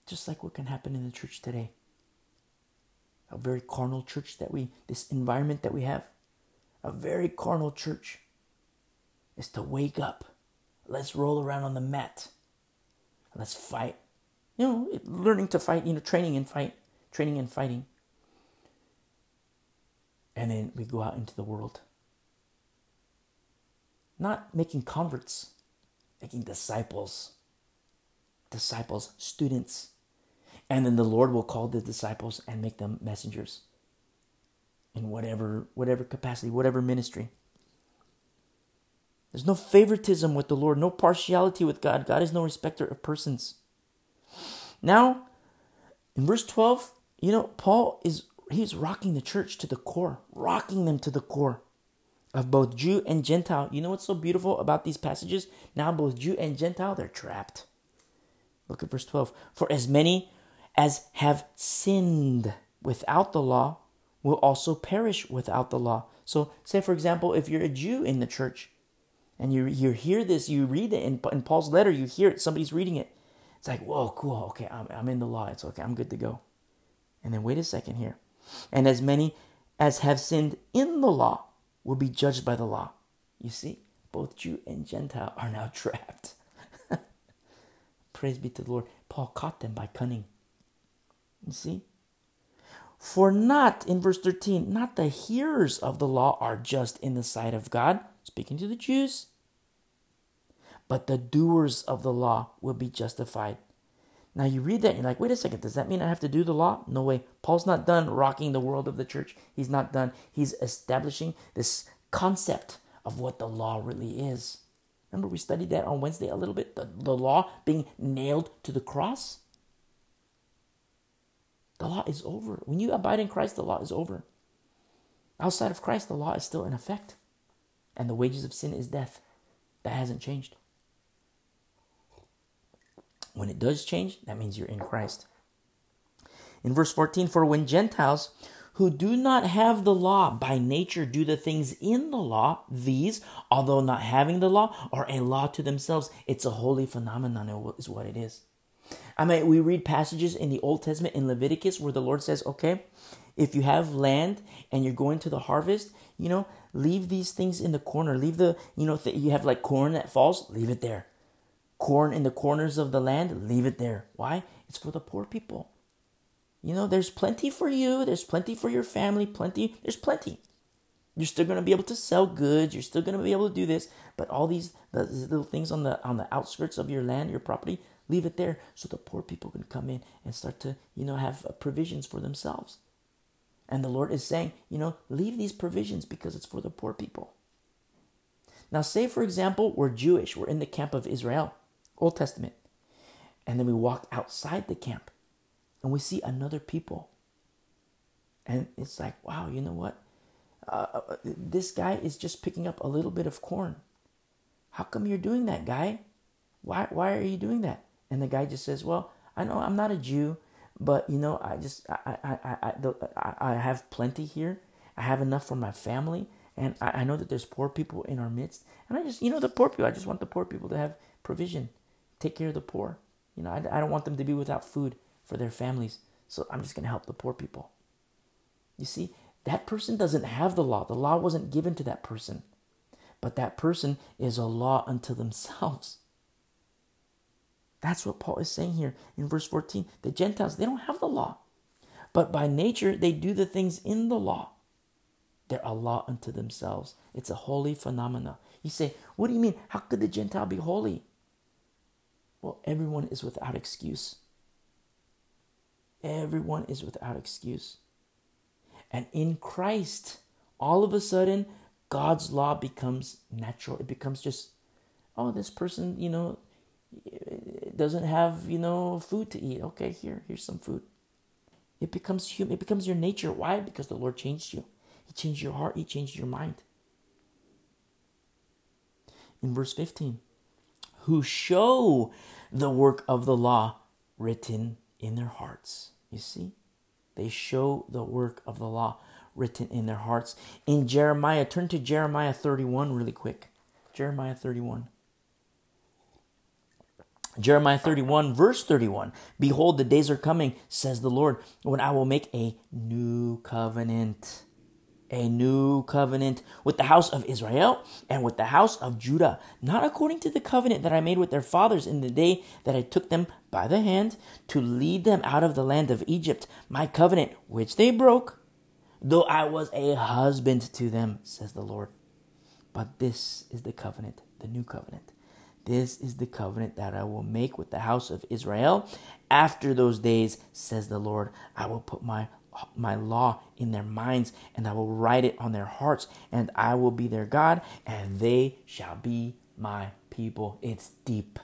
Just like what can happen in the church today. A very carnal church that we, this environment that we have, a very carnal church is to wake up. Let's roll around on the mat. Let's fight. You know, learning to fight, you know, training and fight, training and fighting. And then we go out into the world. Not making converts, making disciples. Disciples, students. And then the Lord will call the disciples and make them messengers in whatever whatever capacity, whatever ministry. There's no favoritism with the Lord, no partiality with God. God is no respecter of persons. Now, in verse 12, you know, Paul is he's rocking the church to the core, rocking them to the core of both Jew and Gentile. You know what's so beautiful about these passages? Now both Jew and Gentile, they're trapped. Look at verse 12. For as many as have sinned without the law will also perish without the law. So, say for example, if you're a Jew in the church and you, you hear this, you read it in, in Paul's letter, you hear it, somebody's reading it. It's like, whoa, cool, okay, I'm, I'm in the law, it's okay, I'm good to go. And then wait a second here. And as many as have sinned in the law will be judged by the law. You see, both Jew and Gentile are now [LAUGHS] trapped. [LAUGHS] Praise be to the Lord. Paul caught them by cunning. You see? For not, in verse 13, not the hearers of the law are just in the sight of God, speaking to the Jews, but the doers of the law will be justified. Now you read that and you're like, wait a second, does that mean I have to do the law? No way. Paul's not done rocking the world of the church. He's not done. He's establishing this concept of what the law really is. Remember, we studied that on Wednesday a little bit the, the law being nailed to the cross. The law is over. When you abide in Christ, the law is over. Outside of Christ, the law is still in effect. And the wages of sin is death. That hasn't changed. When it does change, that means you're in Christ. In verse 14, for when Gentiles who do not have the law by nature do the things in the law, these, although not having the law, are a law to themselves. It's a holy phenomenon, is what it is. I mean, we read passages in the Old Testament in Leviticus where the Lord says, okay, if you have land and you're going to the harvest, you know, leave these things in the corner. Leave the, you know, th- you have like corn that falls, leave it there. Corn in the corners of the land, leave it there. Why? It's for the poor people. You know, there's plenty for you, there's plenty for your family, plenty, there's plenty. You're still going to be able to sell goods, you're still going to be able to do this, but all these the, little things on the on the outskirts of your land, your property, leave it there so the poor people can come in and start to, you know, have uh, provisions for themselves. And the Lord is saying, you know, leave these provisions because it's for the poor people. Now, say for example, we're Jewish, we're in the camp of Israel, Old Testament, and then we walk outside the camp and we see another people. And it's like, wow, you know what? Uh, uh this guy is just picking up a little bit of corn. How come you're doing that, guy? Why, why are you doing that? And the guy just says, well, I know I'm not a Jew, but you know, I just, I, I, I, I, I have plenty here. I have enough for my family. And I, I know that there's poor people in our midst. And I just, you know, the poor people, I just want the poor people to have provision, take care of the poor. You know, I, I don't want them to be without food for their families. So I'm just going to help the poor people. You see, that person doesn't have the law. The law wasn't given to that person. But that person is a law unto themselves. That's what Paul is saying here in verse 14. The Gentiles, they don't have the law. But by nature, they do the things in the law. They're a law unto themselves. It's a holy phenomena. You say, what do you mean? How could the Gentile be holy? Well, everyone is without excuse. Everyone is without excuse. And in Christ, all of a sudden, God's law becomes natural. It becomes just, oh, this person, you know, doesn't have, you know, food to eat. Okay, here, here's some food. It becomes human. It becomes your nature. Why? Because the Lord changed you. He changed your heart. He changed your mind. In verse 15, who show the work of the law written in their hearts. You see? They show the work of the law written in their hearts. In Jeremiah, turn to Jeremiah 31 really quick. Jeremiah 31. Jeremiah 31, verse 31 Behold, the days are coming, says the Lord, when I will make a new covenant. A new covenant with the house of Israel and with the house of Judah, not according to the covenant that I made with their fathers in the day that I took them by the hand to lead them out of the land of Egypt, my covenant which they broke, though I was a husband to them, says the Lord. But this is the covenant, the new covenant this is the covenant that I will make with the house of Israel. After those days, says the Lord, I will put my my law in their minds and I will write it on their hearts and I will be their God and they shall be my people. It's deep.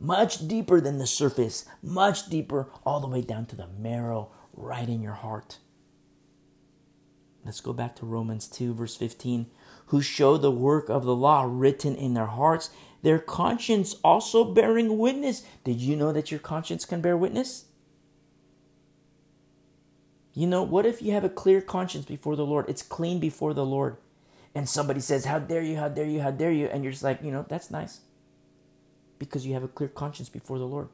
Much deeper than the surface, much deeper all the way down to the marrow, right in your heart. Let's go back to Romans 2, verse 15. Who show the work of the law written in their hearts their conscience also bearing witness. Did you know that your conscience can bear witness? You know, what if you have a clear conscience before the Lord? It's clean before the Lord. And somebody says, How dare you, how dare you, how dare you? And you're just like, You know, that's nice. Because you have a clear conscience before the Lord.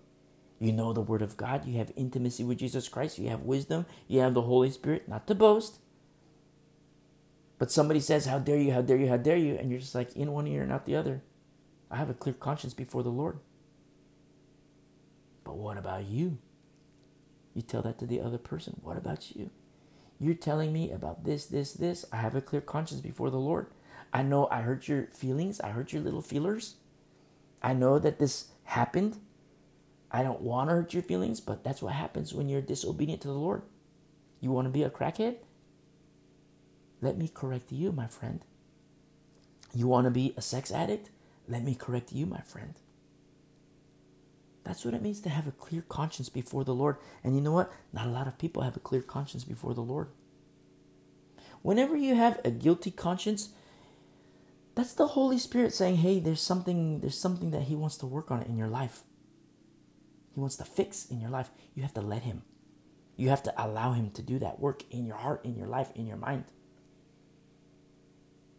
You know the Word of God. You have intimacy with Jesus Christ. You have wisdom. You have the Holy Spirit, not to boast. But somebody says, How dare you, how dare you, how dare you? And you're just like, In one ear and out the other. I have a clear conscience before the Lord. But what about you? You tell that to the other person. What about you? You're telling me about this, this, this. I have a clear conscience before the Lord. I know I hurt your feelings. I hurt your little feelers. I know that this happened. I don't want to hurt your feelings, but that's what happens when you're disobedient to the Lord. You want to be a crackhead? Let me correct you, my friend. You want to be a sex addict? Let me correct you, my friend. That's what it means to have a clear conscience before the Lord. And you know what? Not a lot of people have a clear conscience before the Lord. Whenever you have a guilty conscience, that's the Holy Spirit saying, "Hey, there's something there's something that he wants to work on in your life. He wants to fix in your life. You have to let him. You have to allow him to do that work in your heart, in your life, in your mind."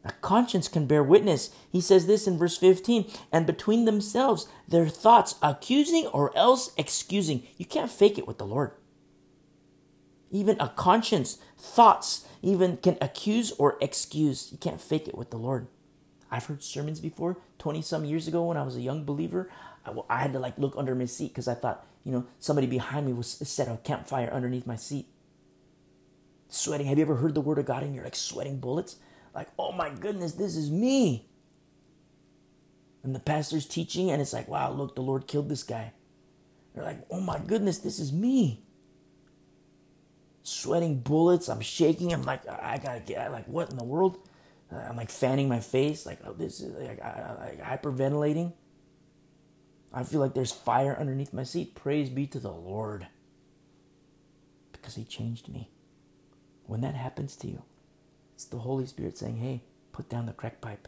A conscience can bear witness. He says this in verse 15 and between themselves, their thoughts accusing or else excusing. You can't fake it with the Lord. Even a conscience, thoughts, even can accuse or excuse. You can't fake it with the Lord. I've heard sermons before, 20 some years ago when I was a young believer. I, I had to like look under my seat because I thought, you know, somebody behind me was set a campfire underneath my seat. Sweating. Have you ever heard the word of God and you're like sweating bullets? Like, oh my goodness, this is me. And the pastor's teaching, and it's like, wow, look, the Lord killed this guy. They're like, oh my goodness, this is me. Sweating bullets, I'm shaking. I'm like, I gotta get, like, what in the world? Uh, I'm like fanning my face, like, oh, this is like, like hyperventilating. I feel like there's fire underneath my seat. Praise be to the Lord. Because He changed me. When that happens to you, it's the Holy Spirit saying, hey, put down the crack pipe.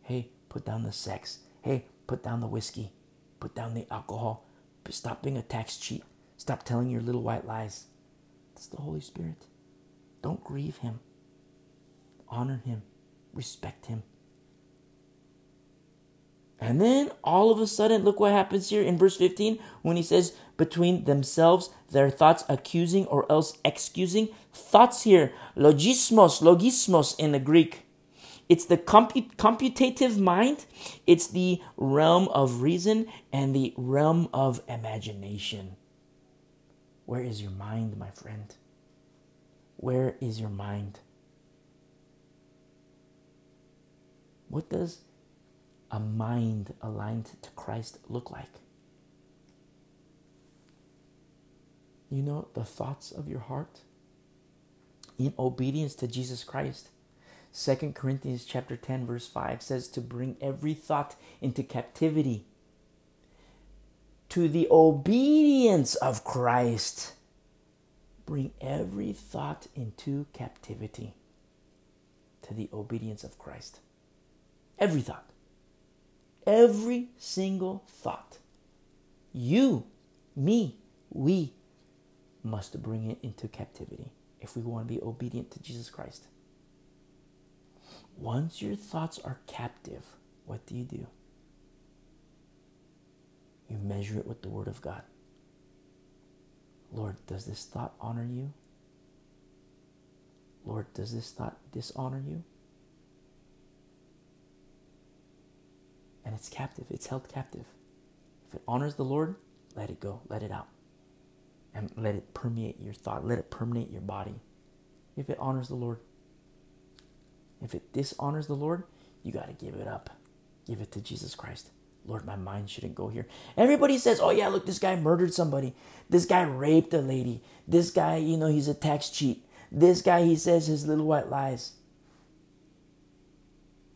Hey, put down the sex. Hey, put down the whiskey. Put down the alcohol. Stop being a tax cheat. Stop telling your little white lies. It's the Holy Spirit. Don't grieve Him. Honor Him. Respect Him. And then all of a sudden, look what happens here in verse 15 when he says, between themselves, their thoughts accusing or else excusing. Thoughts here, logismos, logismos in the Greek. It's the comput- computative mind, it's the realm of reason and the realm of imagination. Where is your mind, my friend? Where is your mind? What does a mind aligned to Christ look like? You know, the thoughts of your heart, in obedience to Jesus Christ. 2 Corinthians chapter 10 verse 5 says to bring every thought into captivity to the obedience of Christ. Bring every thought into captivity to the obedience of Christ. Every thought. Every single thought. You, me, we must bring it into captivity if we want to be obedient to Jesus Christ. Once your thoughts are captive, what do you do? You measure it with the Word of God. Lord, does this thought honor you? Lord, does this thought dishonor you? And it's captive, it's held captive. If it honors the Lord, let it go, let it out. And let it permeate your thought, let it permeate your body. If it honors the Lord, if it dishonors the Lord, you got to give it up. Give it to Jesus Christ. Lord, my mind shouldn't go here. Everybody says, oh, yeah, look, this guy murdered somebody. This guy raped a lady. This guy, you know, he's a tax cheat. This guy, he says his little white lies.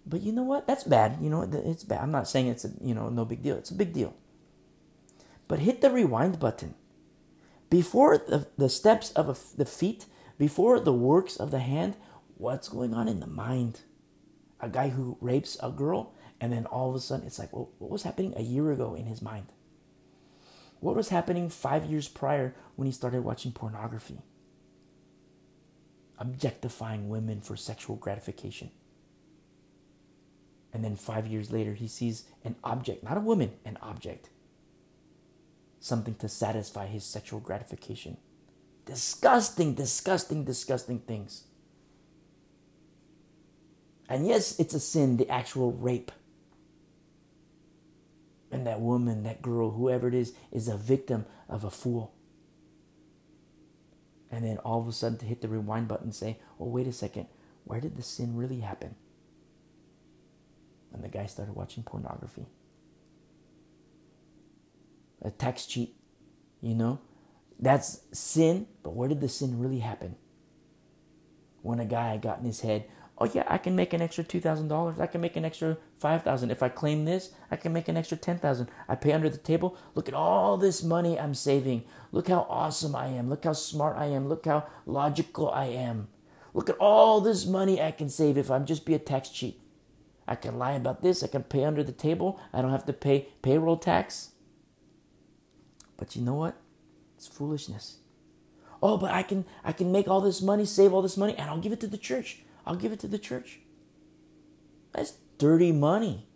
But you know what? That's bad. You know, it's bad. I'm not saying it's a, you know, no big deal. It's a big deal. But hit the rewind button. Before the, the steps of a, the feet, before the works of the hand, what's going on in the mind? A guy who rapes a girl, and then all of a sudden it's like, well, what was happening a year ago in his mind? What was happening five years prior when he started watching pornography? Objectifying women for sexual gratification. And then five years later, he sees an object, not a woman, an object. Something to satisfy his sexual gratification. Disgusting, disgusting, disgusting things. And yes, it's a sin, the actual rape. And that woman, that girl, whoever it is, is a victim of a fool. And then all of a sudden to hit the rewind button and say, oh, wait a second, where did the sin really happen? And the guy started watching pornography. A tax cheat, you know? That's sin, but where did the sin really happen? When a guy got in his head, oh yeah, I can make an extra two thousand dollars. I can make an extra five thousand. If I claim this, I can make an extra ten thousand. I pay under the table. Look at all this money I'm saving. Look how awesome I am. Look how smart I am. Look how logical I am. Look at all this money I can save if I'm just be a tax cheat. I can lie about this. I can pay under the table. I don't have to pay payroll tax. But you know what? It's foolishness. Oh, but I can I can make all this money, save all this money, and I'll give it to the church. I'll give it to the church. That's dirty money.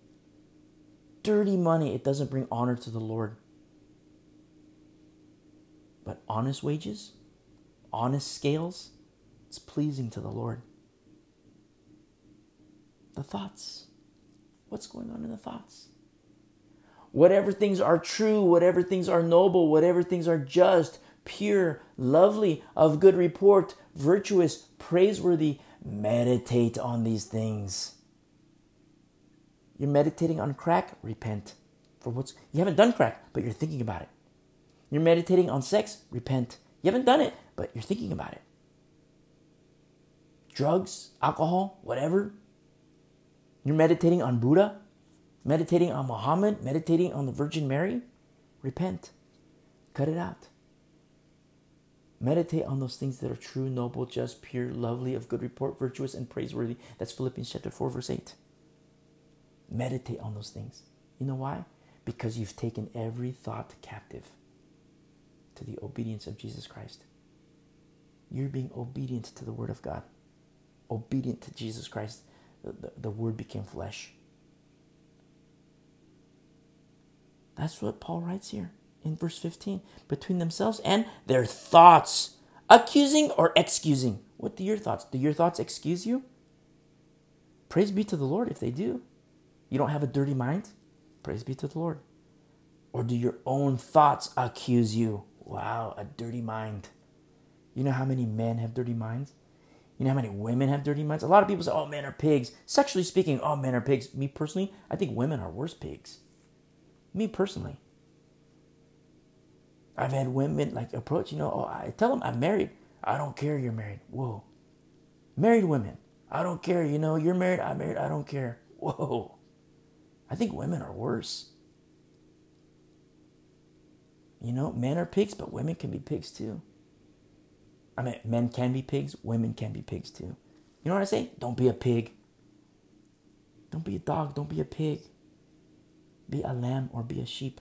Dirty money. It doesn't bring honor to the Lord. But honest wages, honest scales, it's pleasing to the Lord. The thoughts. What's going on in the thoughts? Whatever things are true, whatever things are noble, whatever things are just, pure, lovely, of good report, virtuous, praiseworthy, Meditate on these things. You're meditating on crack, repent. For what's you haven't done crack, but you're thinking about it. You're meditating on sex, repent. You haven't done it, but you're thinking about it. Drugs, alcohol, whatever. You're meditating on Buddha, meditating on Muhammad, meditating on the Virgin Mary, repent. Cut it out. Meditate on those things that are true, noble, just, pure, lovely, of good report, virtuous, and praiseworthy. That's Philippians chapter 4, verse 8. Meditate on those things. You know why? Because you've taken every thought captive to the obedience of Jesus Christ. You're being obedient to the Word of God, obedient to Jesus Christ. The, the, Word became flesh. That's what Paul writes here in verse 15 between themselves and their thoughts, accusing or excusing. What do your thoughts? Do your thoughts excuse you? Praise be to the Lord if they do. You don't have a dirty mind? Praise be to the Lord. Or do your own thoughts accuse you? Wow, a dirty mind. You know how many men have dirty minds? You know how many women have dirty minds? A lot of people say, oh, men are pigs. Sexually speaking, oh, men are pigs. Me personally, I think women are worse pigs. Me personally. I've had women like approach, you know, oh, I tell them I'm married. I don't care you're married. Whoa. Married women, I don't care. You know, you're married, I'm married, I don't care. Whoa. I think women are worse. You know, men are pigs, but women can be pigs too. I mean, men can be pigs, women can be pigs too. You know what I say? Don't be a pig. Don't be a dog, don't be a pig. Be a lamb or be a sheep.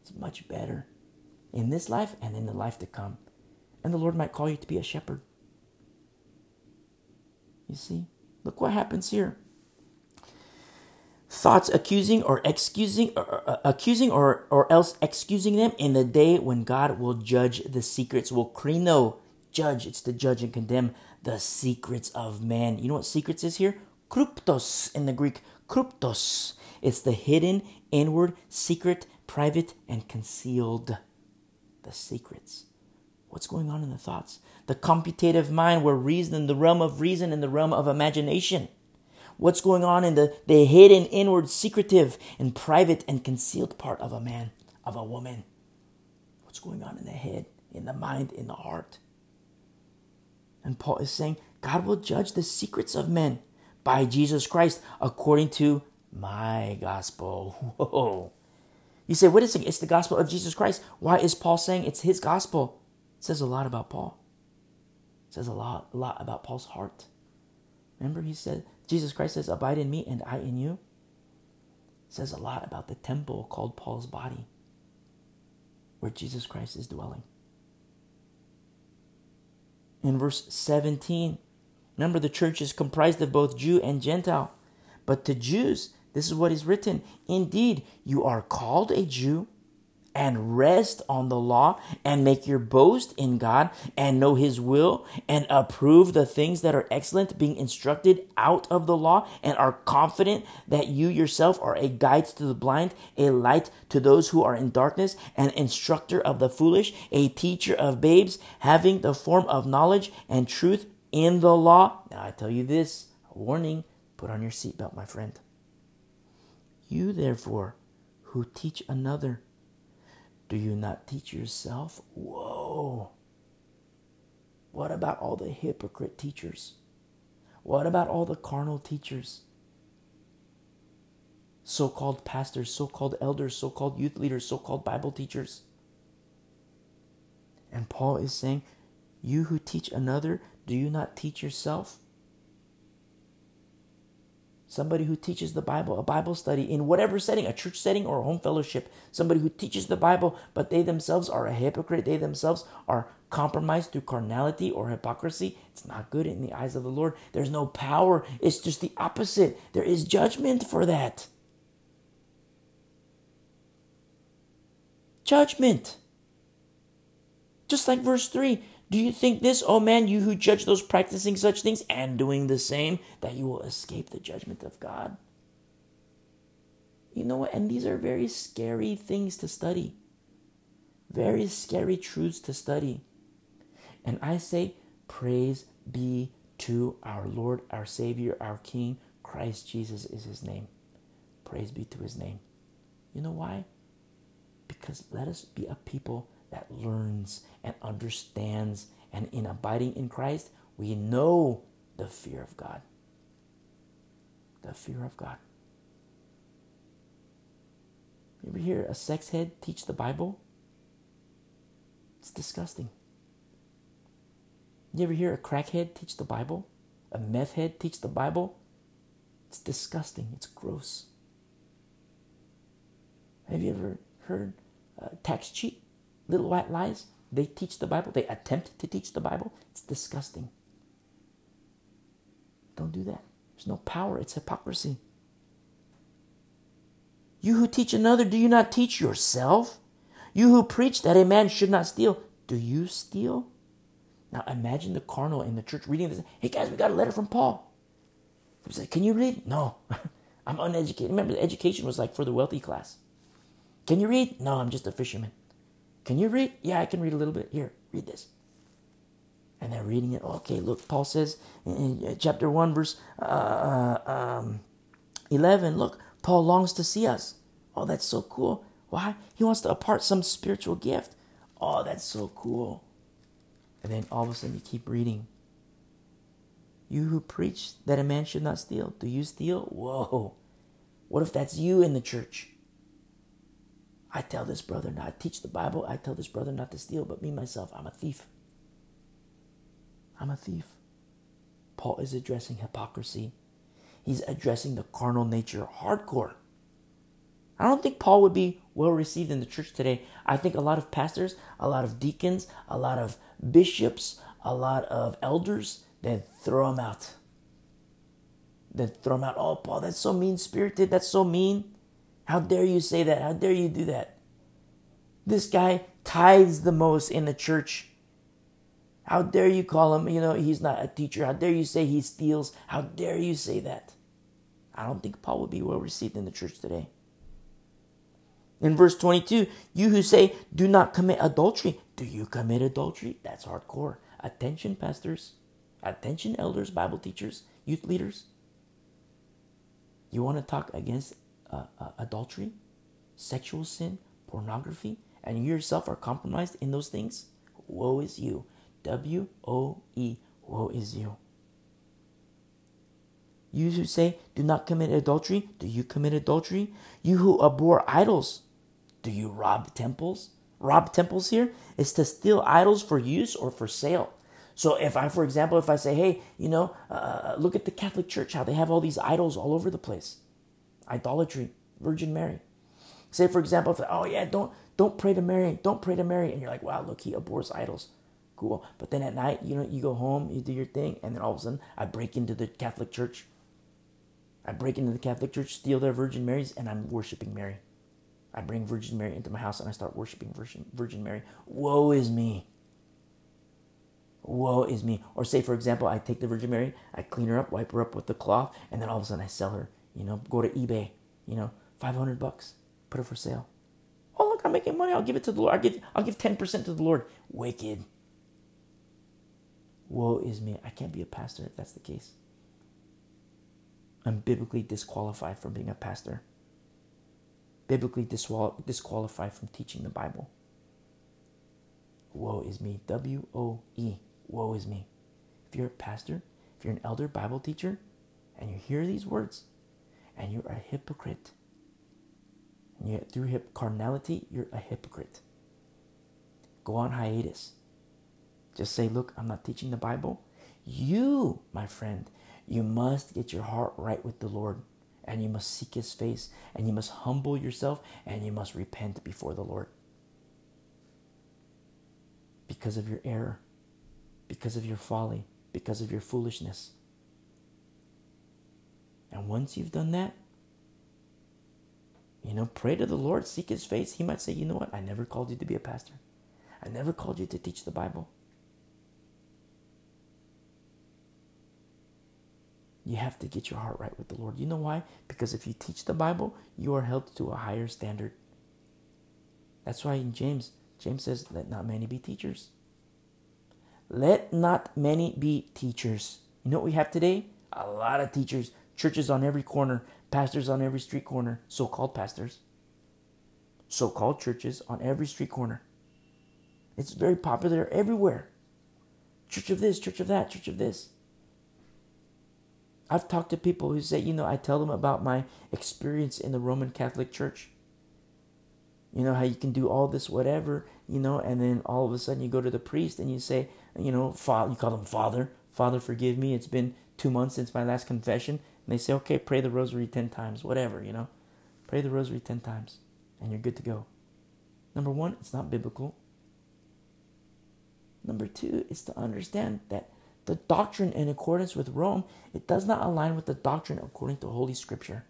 It's much better in this life and in the life to come. And the Lord might call you to be a shepherd. You see? Look what happens here. Thoughts accusing or excusing, or, uh, accusing or, or else excusing them in the day when God will judge the secrets, will krino, judge, it's to judge and condemn the secrets of man. You know what secrets is here? Kryptos in the Greek, kryptos. It's the hidden, inward, secret, private, and concealed. The secrets. What's going on in the thoughts? The computative mind, where reason, the realm of reason, in the realm of imagination. What's going on in the, the hidden, inward, secretive, and private and concealed part of a man, of a woman? What's going on in the head, in the mind, in the heart? And Paul is saying, God will judge the secrets of men by Jesus Christ according to my gospel. [LAUGHS] Whoa. You say, what is it? It's the gospel of Jesus Christ. Why is Paul saying it's his gospel? It says a lot about Paul. It says a lot, a lot about Paul's heart. Remember, he said, Jesus Christ says, Abide in me and I in you. It says a lot about the temple called Paul's body, where Jesus Christ is dwelling. In verse 17, remember the church is comprised of both Jew and Gentile. But to Jews, this is what is written Indeed, you are called a Jew and rest on the law and make your boast in God and know his will and approve the things that are excellent, being instructed out of the law and are confident that you yourself are a guide to the blind, a light to those who are in darkness, an instructor of the foolish, a teacher of babes, having the form of knowledge and truth in the law. Now I tell you this, a warning, put on your seatbelt, my friend. You therefore who teach another do you not teach yourself? Whoa. What about all the hypocrite teachers? What about all the carnal teachers? So called pastors, so called elders, so called youth leaders, so called Bible teachers. And Paul is saying, You who teach another, do you not teach yourself? Somebody who teaches the Bible, a Bible study in whatever setting, a church setting or a home fellowship, somebody who teaches the Bible, but they themselves are a hypocrite, they themselves are compromised through carnality or hypocrisy, it's not good in the eyes of the Lord. There's no power, it's just the opposite. There is judgment for that. Judgment. Just like verse 3 do you think this, O oh man, you who judge those practicing such things and doing the same, that you will escape the judgment of God? You know what? And these are very scary things to study. Very scary truths to study. And I say, Praise be to our Lord, our Savior, our King. Christ Jesus is his name. Praise be to his name. You know why? Because let us be a people that learns and understands, and in abiding in Christ, we know the fear of God. The fear of God. You ever hear a sex head teach the Bible? It's disgusting. You ever hear a crackhead teach the Bible? A meth head teach the Bible? It's disgusting. It's gross. Have you ever heard a tax cheat little white lies. They teach the Bible. They attempt to teach the Bible. It's disgusting. Don't do that. There's no power. It's hypocrisy. You who teach another, do you not teach yourself? You who preach that a man should not steal, do you steal? Now imagine the carnal in the church reading this. Hey guys, we got a letter from Paul. He said, Can you read? No. [LAUGHS] I'm uneducated. Remember, the education was like for the wealthy class. Can you read? No, I'm just a fisherman. Can you read? Yeah, I can read a little bit. Here, read this. And they're reading it. Okay, look, Paul says in chapter 1, verse uh, um, 11, look, Paul longs to see us. Oh, that's so cool. Why? He wants to impart some spiritual gift. Oh, that's so cool. And then all of a sudden you keep reading. You who preach that a man should not steal, do you steal? Whoa. What if that's you in the church? I tell this brother not I teach the Bible. I tell this brother not to steal, but me myself, I'm a thief. I'm a thief. Paul is addressing hypocrisy. He's addressing the carnal nature hardcore. I don't think Paul would be well received in the church today. I think a lot of pastors, a lot of deacons, a lot of bishops, a lot of elders, they'd throw him out. They'd throw him out. Oh, Paul, that's so mean spirited. That's so mean. How dare you say that? How dare you do that? This guy tithes the most in the church. How dare you call him, you know, he's not a teacher. How dare you say he steals? How dare you say that? I don't think Paul would be well received in the church today. In verse 22, you who say, do not commit adultery, do you commit adultery? That's hardcore. Attention, pastors. Attention, elders, Bible teachers, youth leaders. You want to talk against uh, uh, adultery, sexual sin, pornography, and you yourself are compromised in those things? Woe is you. W O E. Woe is you. You who say, Do not commit adultery, do you commit adultery? You who abhor idols, do you rob temples? Rob temples here is to steal idols for use or for sale. So if I, for example, if I say, hey, you know, uh, look at the Catholic Church, how they have all these idols all over the place, idolatry, Virgin Mary. Say, for example, if oh yeah, don't don't pray to Mary, don't pray to Mary, and you're like, wow, look, he abhors idols, cool. But then at night, you know, you go home, you do your thing, and then all of a sudden, I break into the Catholic Church. I break into the Catholic Church, steal their Virgin Marys, and I'm worshiping Mary. I bring Virgin Mary into my house and I start worshiping Virgin, Virgin Mary. Woe is me. Woe is me. Or say, for example, I take the Virgin Mary, I clean her up, wipe her up with the cloth, and then all of a sudden I sell her. You know, go to eBay, you know, 500 bucks, put it for sale. Oh, look, I'm making money. I'll give it to the Lord. I'll give, I'll give 10% to the Lord. Wicked. Woe is me. I can't be a pastor if that's the case. I'm biblically disqualified from being a pastor biblically disqual- disqualified from teaching the Bible. Woe is me. W O E. Woe is me. If you're a pastor, if you're an elder Bible teacher, and you hear these words, and you're a hypocrite, and yet through hip carnality, you're a hypocrite. Go on hiatus. Just say, look, I'm not teaching the Bible. You, my friend, you must get your heart right with the Lord and you must seek his face and you must humble yourself and you must repent before the Lord because of your error, because of your folly, because of your foolishness. And once you've done that, you know, pray to the Lord, seek his face. He might say, you know what? I never called you to be a pastor. I never called you to teach the Bible. You have to get your heart right with the Lord. You know why? Because if you teach the Bible, you are held to a higher standard. That's why in James, James says, Let not many be teachers. Let not many be teachers. You know what we have today? A lot of teachers, churches on every corner, pastors on every street corner, so called pastors, so called churches on every street corner. It's very popular everywhere. Church of this, church of that, church of this. I've talked to people who say, you know, I tell them about my experience in the Roman Catholic Church. You know, how you can do all this, whatever, you know, and then all of a sudden you go to the priest and you say, you know, father, you call him Father, Father, forgive me. It's been two months since my last confession. And they say, okay, pray the rosary 10 times, whatever, you know. Pray the rosary 10 times and you're good to go. Number one, it's not biblical. Number two is to understand that the doctrine in accordance with Rome, it does not align with the doctrine according to Holy Scripture.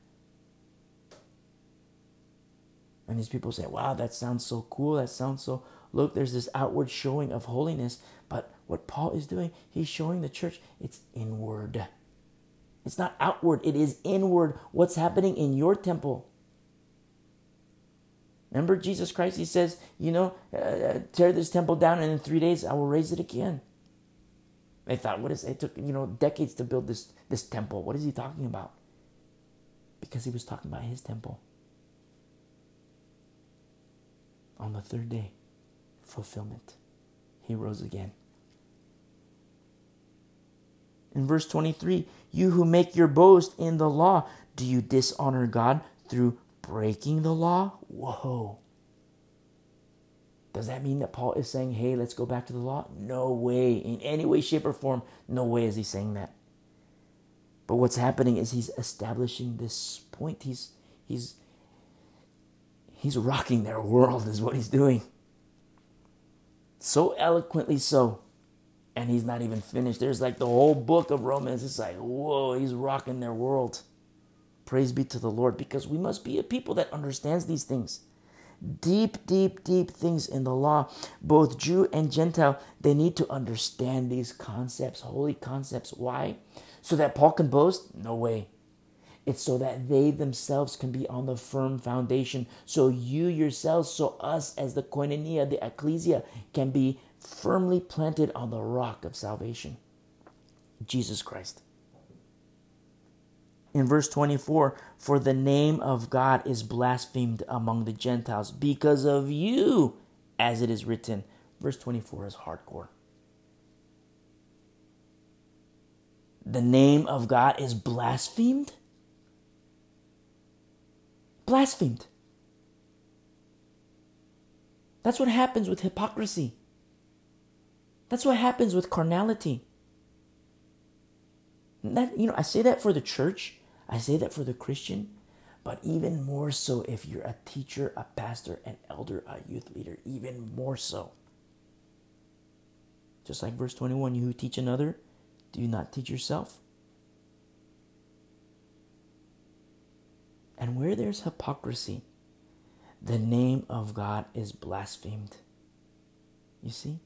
And these people say, wow, that sounds so cool. That sounds so, look, there's this outward showing of holiness. But what Paul is doing, he's showing the church it's inward. It's not outward, it is inward. What's happening in your temple? Remember Jesus Christ, he says, you know, uh, tear this temple down and in three days I will raise it again. They thought, what is it? took you know decades to build this this temple. What is he talking about? Because he was talking about his temple. On the third day, fulfillment. He rose again. In verse 23, you who make your boast in the law, do you dishonor God through breaking the law? Whoa. Does that mean that Paul is saying, hey, let's go back to the law? No way. In any way, shape, or form, no way is he saying that. But what's happening is he's establishing this point. He's he's he's rocking their world, is what he's doing. So eloquently so. And he's not even finished. There's like the whole book of Romans. It's like, whoa, he's rocking their world. Praise be to the Lord, because we must be a people that understands these things deep, deep, deep things in the law. Both Jew and Gentile, they need to understand these concepts, holy concepts. Why? So that Paul can boast? No way. It's so that they themselves can be on the firm foundation. So you yourselves, so us as the koinonia, the ecclesia, can be firmly planted on the rock of salvation. Jesus Christ. In verse 24, for the name of God is blasphemed among the Gentiles because of you, as it is written. Verse 24 is hardcore. The name of God is blasphemed? Blasphemed. That's what happens with hypocrisy. That's what happens with carnality. That you know, I say that for the church I say that for the Christian, but even more so if you're a teacher, a pastor, an elder, a youth leader, even more so. Just like verse 21 you who teach another, do you not teach yourself? And where there's hypocrisy, the name of God is blasphemed. You see?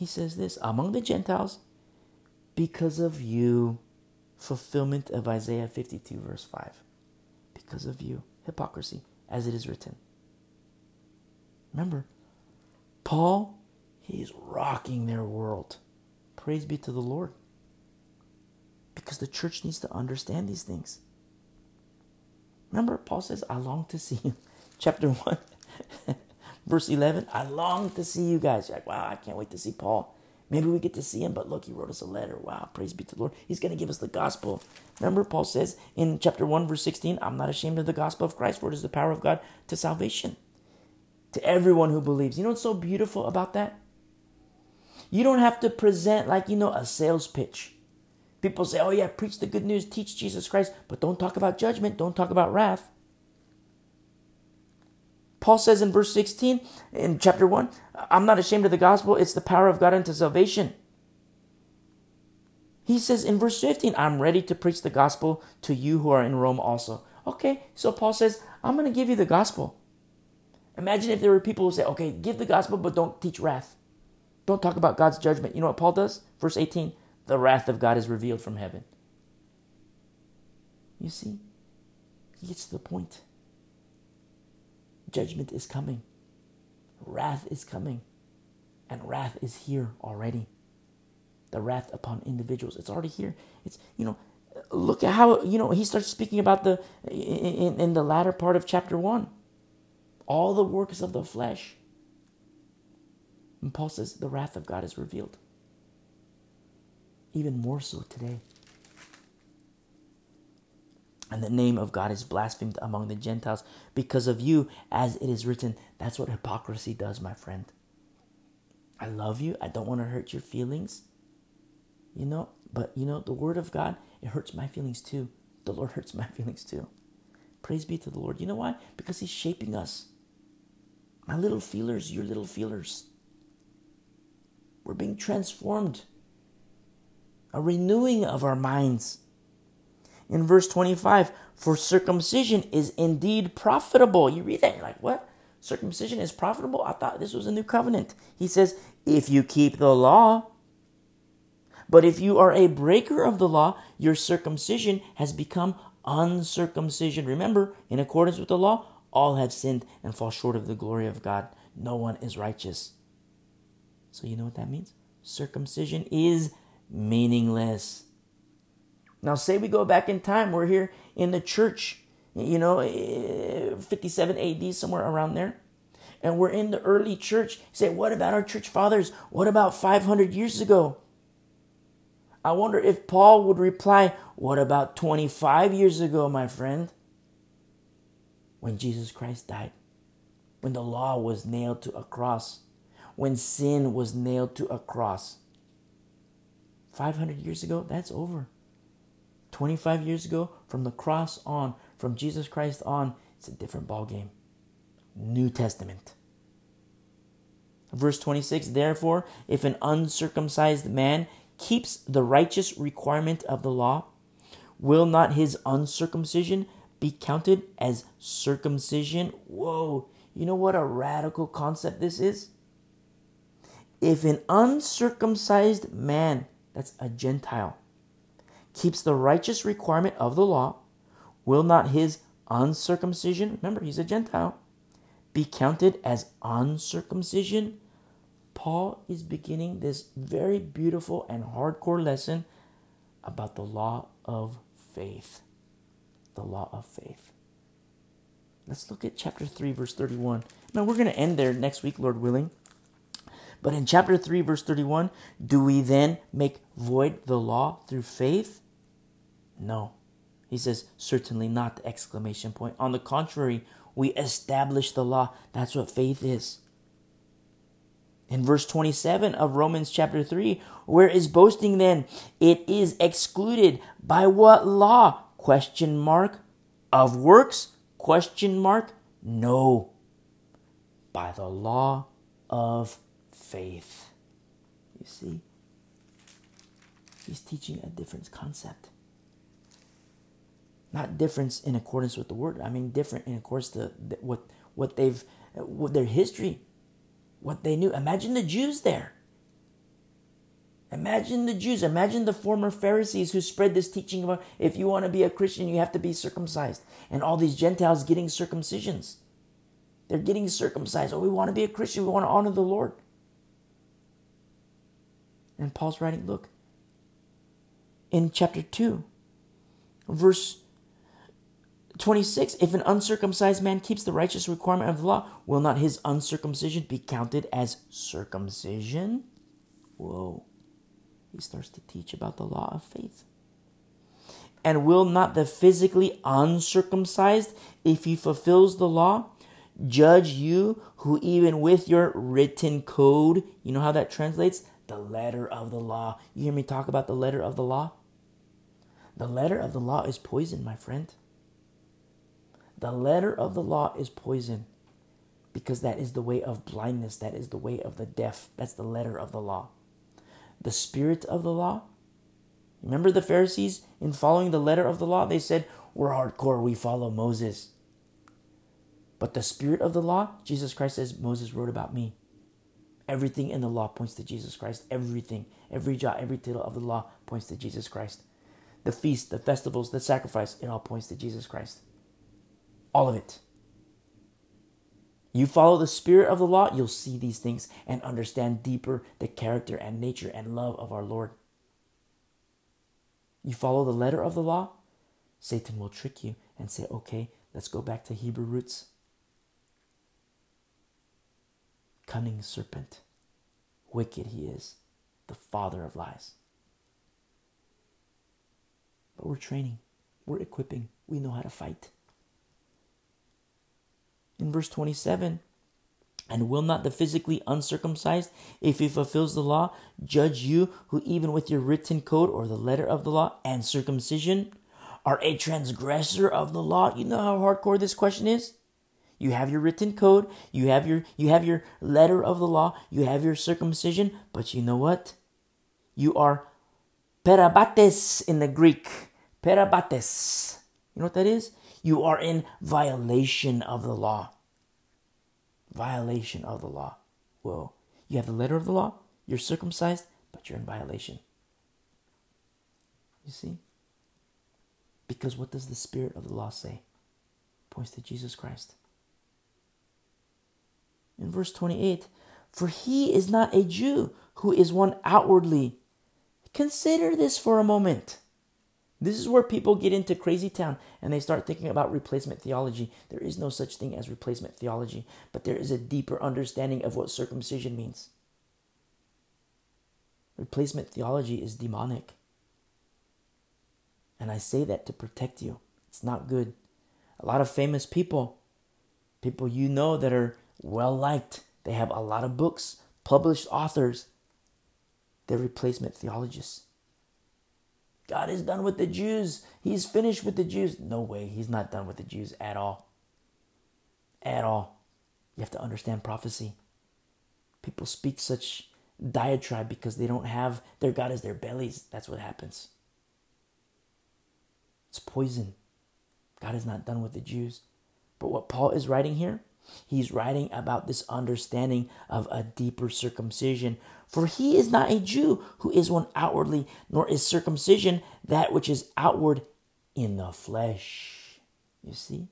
He says this among the Gentiles, because of you fulfillment of Isaiah 52, verse 5. Because of you, hypocrisy, as it is written. Remember, Paul, he's rocking their world. Praise be to the Lord. Because the church needs to understand these things. Remember, Paul says, I long to see you. [LAUGHS] Chapter 1, [LAUGHS] verse 11. I long to see you guys. You're like, wow, I can't wait to see Paul. Maybe we get to see him, but look, he wrote us a letter. Wow, praise be to the Lord. He's going to give us the gospel. Remember, Paul says in chapter 1, verse 16, I'm not ashamed of the gospel of Christ, for it is the power of God to salvation. To everyone who believes. You know what's so beautiful about that? You don't have to present like, you know, a sales pitch. People say, oh, yeah, preach the good news, teach Jesus Christ, but don't talk about judgment, don't talk about wrath. Paul says in verse 16 in chapter 1, I'm not ashamed of the gospel, it's the power of God unto salvation. He says in verse 15, I'm ready to preach the gospel to you who are in Rome also. Okay, so Paul says, I'm going to give you the gospel. Imagine if there were people who say, okay, give the gospel, but don't teach wrath. Don't talk about God's judgment. You know what Paul does? Verse 18, the wrath of God is revealed from heaven. You see, he gets to the point. Judgment is coming. Wrath is coming. And wrath is here already. The wrath upon individuals. It's already here. It's, you know, look at how, you know, he starts speaking about the, in, in the latter part of chapter 1. All the works of the flesh. And Paul says the wrath of God is revealed. Even more so today and the name of God is blasphemed among the Gentiles because of you, as it is written. That's what hypocrisy does, my friend. I love you. I don't want to hurt your feelings. You know, but you know, the word of God, it hurts my feelings too. The Lord [LAUGHS] hurts my feelings too. Praise be to the Lord. You know why? Because He's shaping us. My little feelers, your little feelers. We're being transformed. A renewing of our minds in verse 25, for circumcision is indeed profitable. You read that, you're like, what? Circumcision is profitable? I thought this was a new covenant. He says, if you keep the law. But if you are a breaker of the law, your circumcision has become uncircumcision. Remember, in accordance with the law, all have sinned and fall short of the glory of God. No one is righteous. So, you know what that means? Circumcision is meaningless. Now, say we go back in time, we're here in the church, you know, eh, 57 AD, somewhere around there. And we're in the early church. say, what about our church fathers? What about 500 years ago? I wonder if Paul would reply, What about 25 years ago, my friend? When Jesus Christ died, when the law was nailed to a cross, when sin was nailed to a cross. 500 years ago, that's over. 25 years ago, from the cross on, from Jesus Christ on, it's a different ballgame. New Testament. Verse 26 Therefore, if an uncircumcised man keeps the righteous requirement of the law, will not his uncircumcision be counted as circumcision? Whoa, you know what a radical concept this is? If an uncircumcised man, that's a Gentile, keeps the righteous requirement of the law, will not his uncircumcision, remember he's a Gentile, be counted as uncircumcision? Paul is beginning this very beautiful and hardcore lesson about the law of faith. The law of faith. Let's look at chapter 3, verse 31. Now, we're going to end there next week, Lord willing. But in chapter 3, verse 31, do we then make void the law through faith? No. He says, certainly not, exclamation point. On the contrary, we establish the law. That's what faith is. In verse 27 of Romans chapter 3, where is boasting then? It is excluded by what law? Question mark. Of works? Question mark. No. By the law of faith. You see? He's teaching a different concept. Not difference in accordance with the word. I mean different in accordance to what what they've what their history, what they knew. Imagine the Jews there. Imagine the Jews. Imagine the former Pharisees who spread this teaching about if you want to be a Christian, you have to be circumcised. And all these Gentiles getting circumcisions. They're getting circumcised. Oh, we want to be a Christian. We want to honor the Lord. And Paul's writing, look, in chapter 2, verse 26 If an uncircumcised man keeps the righteous requirement of the law, will not his uncircumcision be counted as circumcision? Whoa. He starts to teach about the law of faith. And will not the physically uncircumcised, if he fulfills the law, judge you who even with your written code, you know how that translates? The letter of the law. You hear me talk about the letter of the law? The letter of the law is poison, my friend. The letter of the law is poison because that is the way of blindness, that is the way of the deaf. That's the letter of the law. The spirit of the law. Remember the Pharisees in following the letter of the law? They said, We're hardcore, we follow Moses. But the spirit of the law, Jesus Christ says, Moses wrote about me. Everything in the law points to Jesus Christ. Everything, every jot, every tittle of the law points to Jesus Christ. The feast, the festivals, the sacrifice, it all points to Jesus Christ. All of it. You follow the spirit of the law, you'll see these things and understand deeper the character and nature and love of our Lord. You follow the letter of the law, Satan will trick you and say, okay, let's go back to Hebrew roots. Cunning serpent, wicked he is, the father of lies. But we're training, we're equipping, we know how to fight in verse 27 and will not the physically uncircumcised, if he fulfills the law, judge you who, even with your written code or the letter of the law and circumcision, are a transgressor of the law? You know how hardcore this question is? You have your written code, you have your you have your letter of the law, you have your circumcision, but you know what? You are parabates in the Greek. Parabates. You know what that is? You are in violation of the law. Violation of the law. Whoa. You have the letter of the law, you're circumcised, but you're in violation. You see? Because what does the spirit of the law say? Points to Jesus Christ. In verse 28, for he is not a Jew who is one outwardly. Consider this for a moment. This is where people get into crazy town and they start thinking about replacement theology. There is no such thing as replacement theology, but there is a deeper understanding of what circumcision means. Replacement theology is demonic. And I say that to protect you. It's not good. A lot of famous people, people you know that are well liked, they have a lot of books, published authors, they're replacement theologians. God is done with the Jews. He's finished with the Jews. No way. He's not done with the Jews at all. At all. You have to understand prophecy. People speak such diatribe because they don't have their God as their bellies. That's what happens. It's poison. God is not done with the Jews. But what Paul is writing here, he's writing about this understanding of a deeper circumcision. For he is not a Jew who is one outwardly, nor is circumcision that which is outward in the flesh. You see?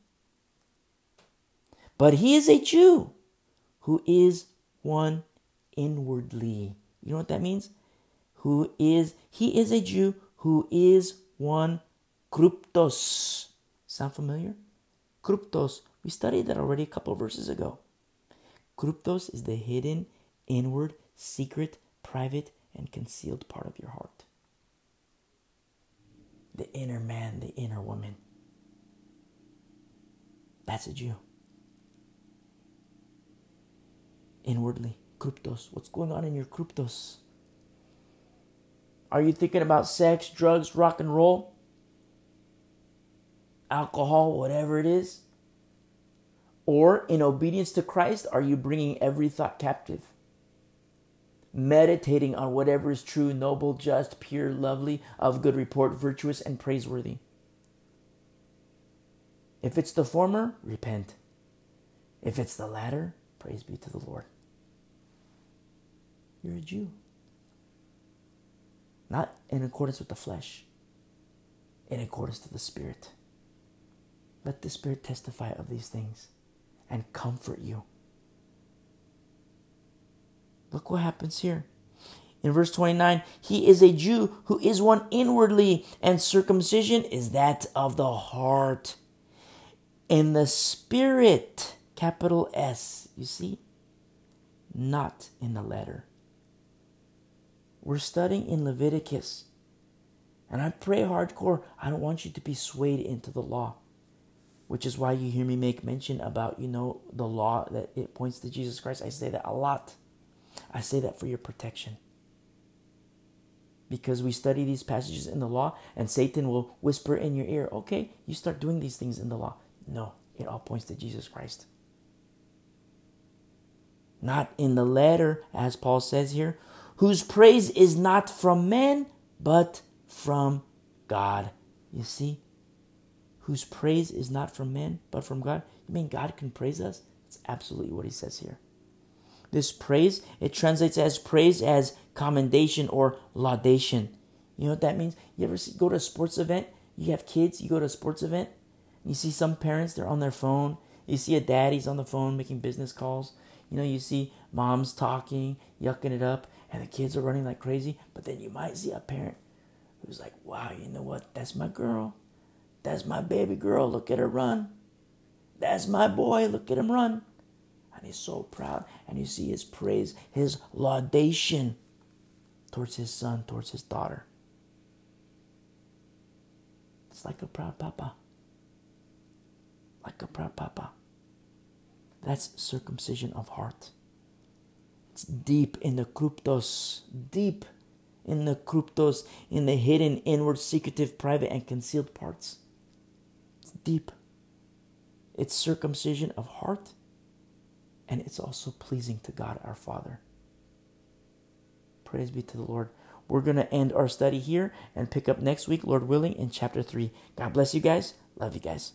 But he is a Jew who is one inwardly. You know what that means? Who is, he is a Jew who is one kruptos. Sound familiar? Kruptos. We studied that already a couple verses ago. Kruptos is the hidden, inward, secret, private, and concealed part of your heart. The inner man, the inner woman. That's a Jew. Inwardly, kruptos. What's going on in your kruptos? Are you thinking about sex, drugs, rock and roll? alcohol, whatever it is? Or in obedience to Christ, are you bringing every thought captive? Meditating on whatever is true, noble, just, pure, lovely, of good report, virtuous, and praiseworthy. If it's the former, repent. If it's the latter, praise be to the Lord. You're a Jew. Not in accordance with the flesh, in accordance to the Spirit. Let the Spirit testify of these things and comfort you. Look what happens here. In verse 29, he is a Jew who is one inwardly, and circumcision is that of the heart. In the spirit, capital S, you see? Not in the letter. We're studying in Leviticus. And I pray hardcore, I don't want you to be swayed into the law which is why you hear me make mention about, you know, the law that it points to Jesus Christ. I say that a lot. I say that for your protection. Because we study these passages in the law, and Satan will whisper in your ear, okay, you start doing these things in the law. No, it all points to Jesus Christ. Not in the letter, as Paul says here, whose praise is not from men, but from God. You see? Whose praise is not from men, but from God. You mean God can praise us? It's absolutely what he says here. This praise, it translates as praise as commendation or laudation. You know what that means? You ever see, go to a sports event? You have kids, you go to a sports event, you see some parents, they're on their phone. You see a daddy's on the phone making business calls. You know, you see moms talking, yucking it up, and the kids are running like crazy. But then you might see a parent who's like, wow, you know what? That's my girl. That's my baby girl. Look at her run. That's my boy. Look at him run. And he's so proud. And you see his praise, his laudation towards his son, towards his daughter. It's like a proud papa. Like a proud papa. That's circumcision of heart. It's deep in the kruptos, deep in the kruptos, in the hidden, inward, secretive, private, and concealed parts. It's deep. It's circumcision of heart, and it's also pleasing to God our Father. Praise be to the Lord. We're going to end our study here and pick up next week, Lord willing, in chapter 3. God bless you guys. Love you guys.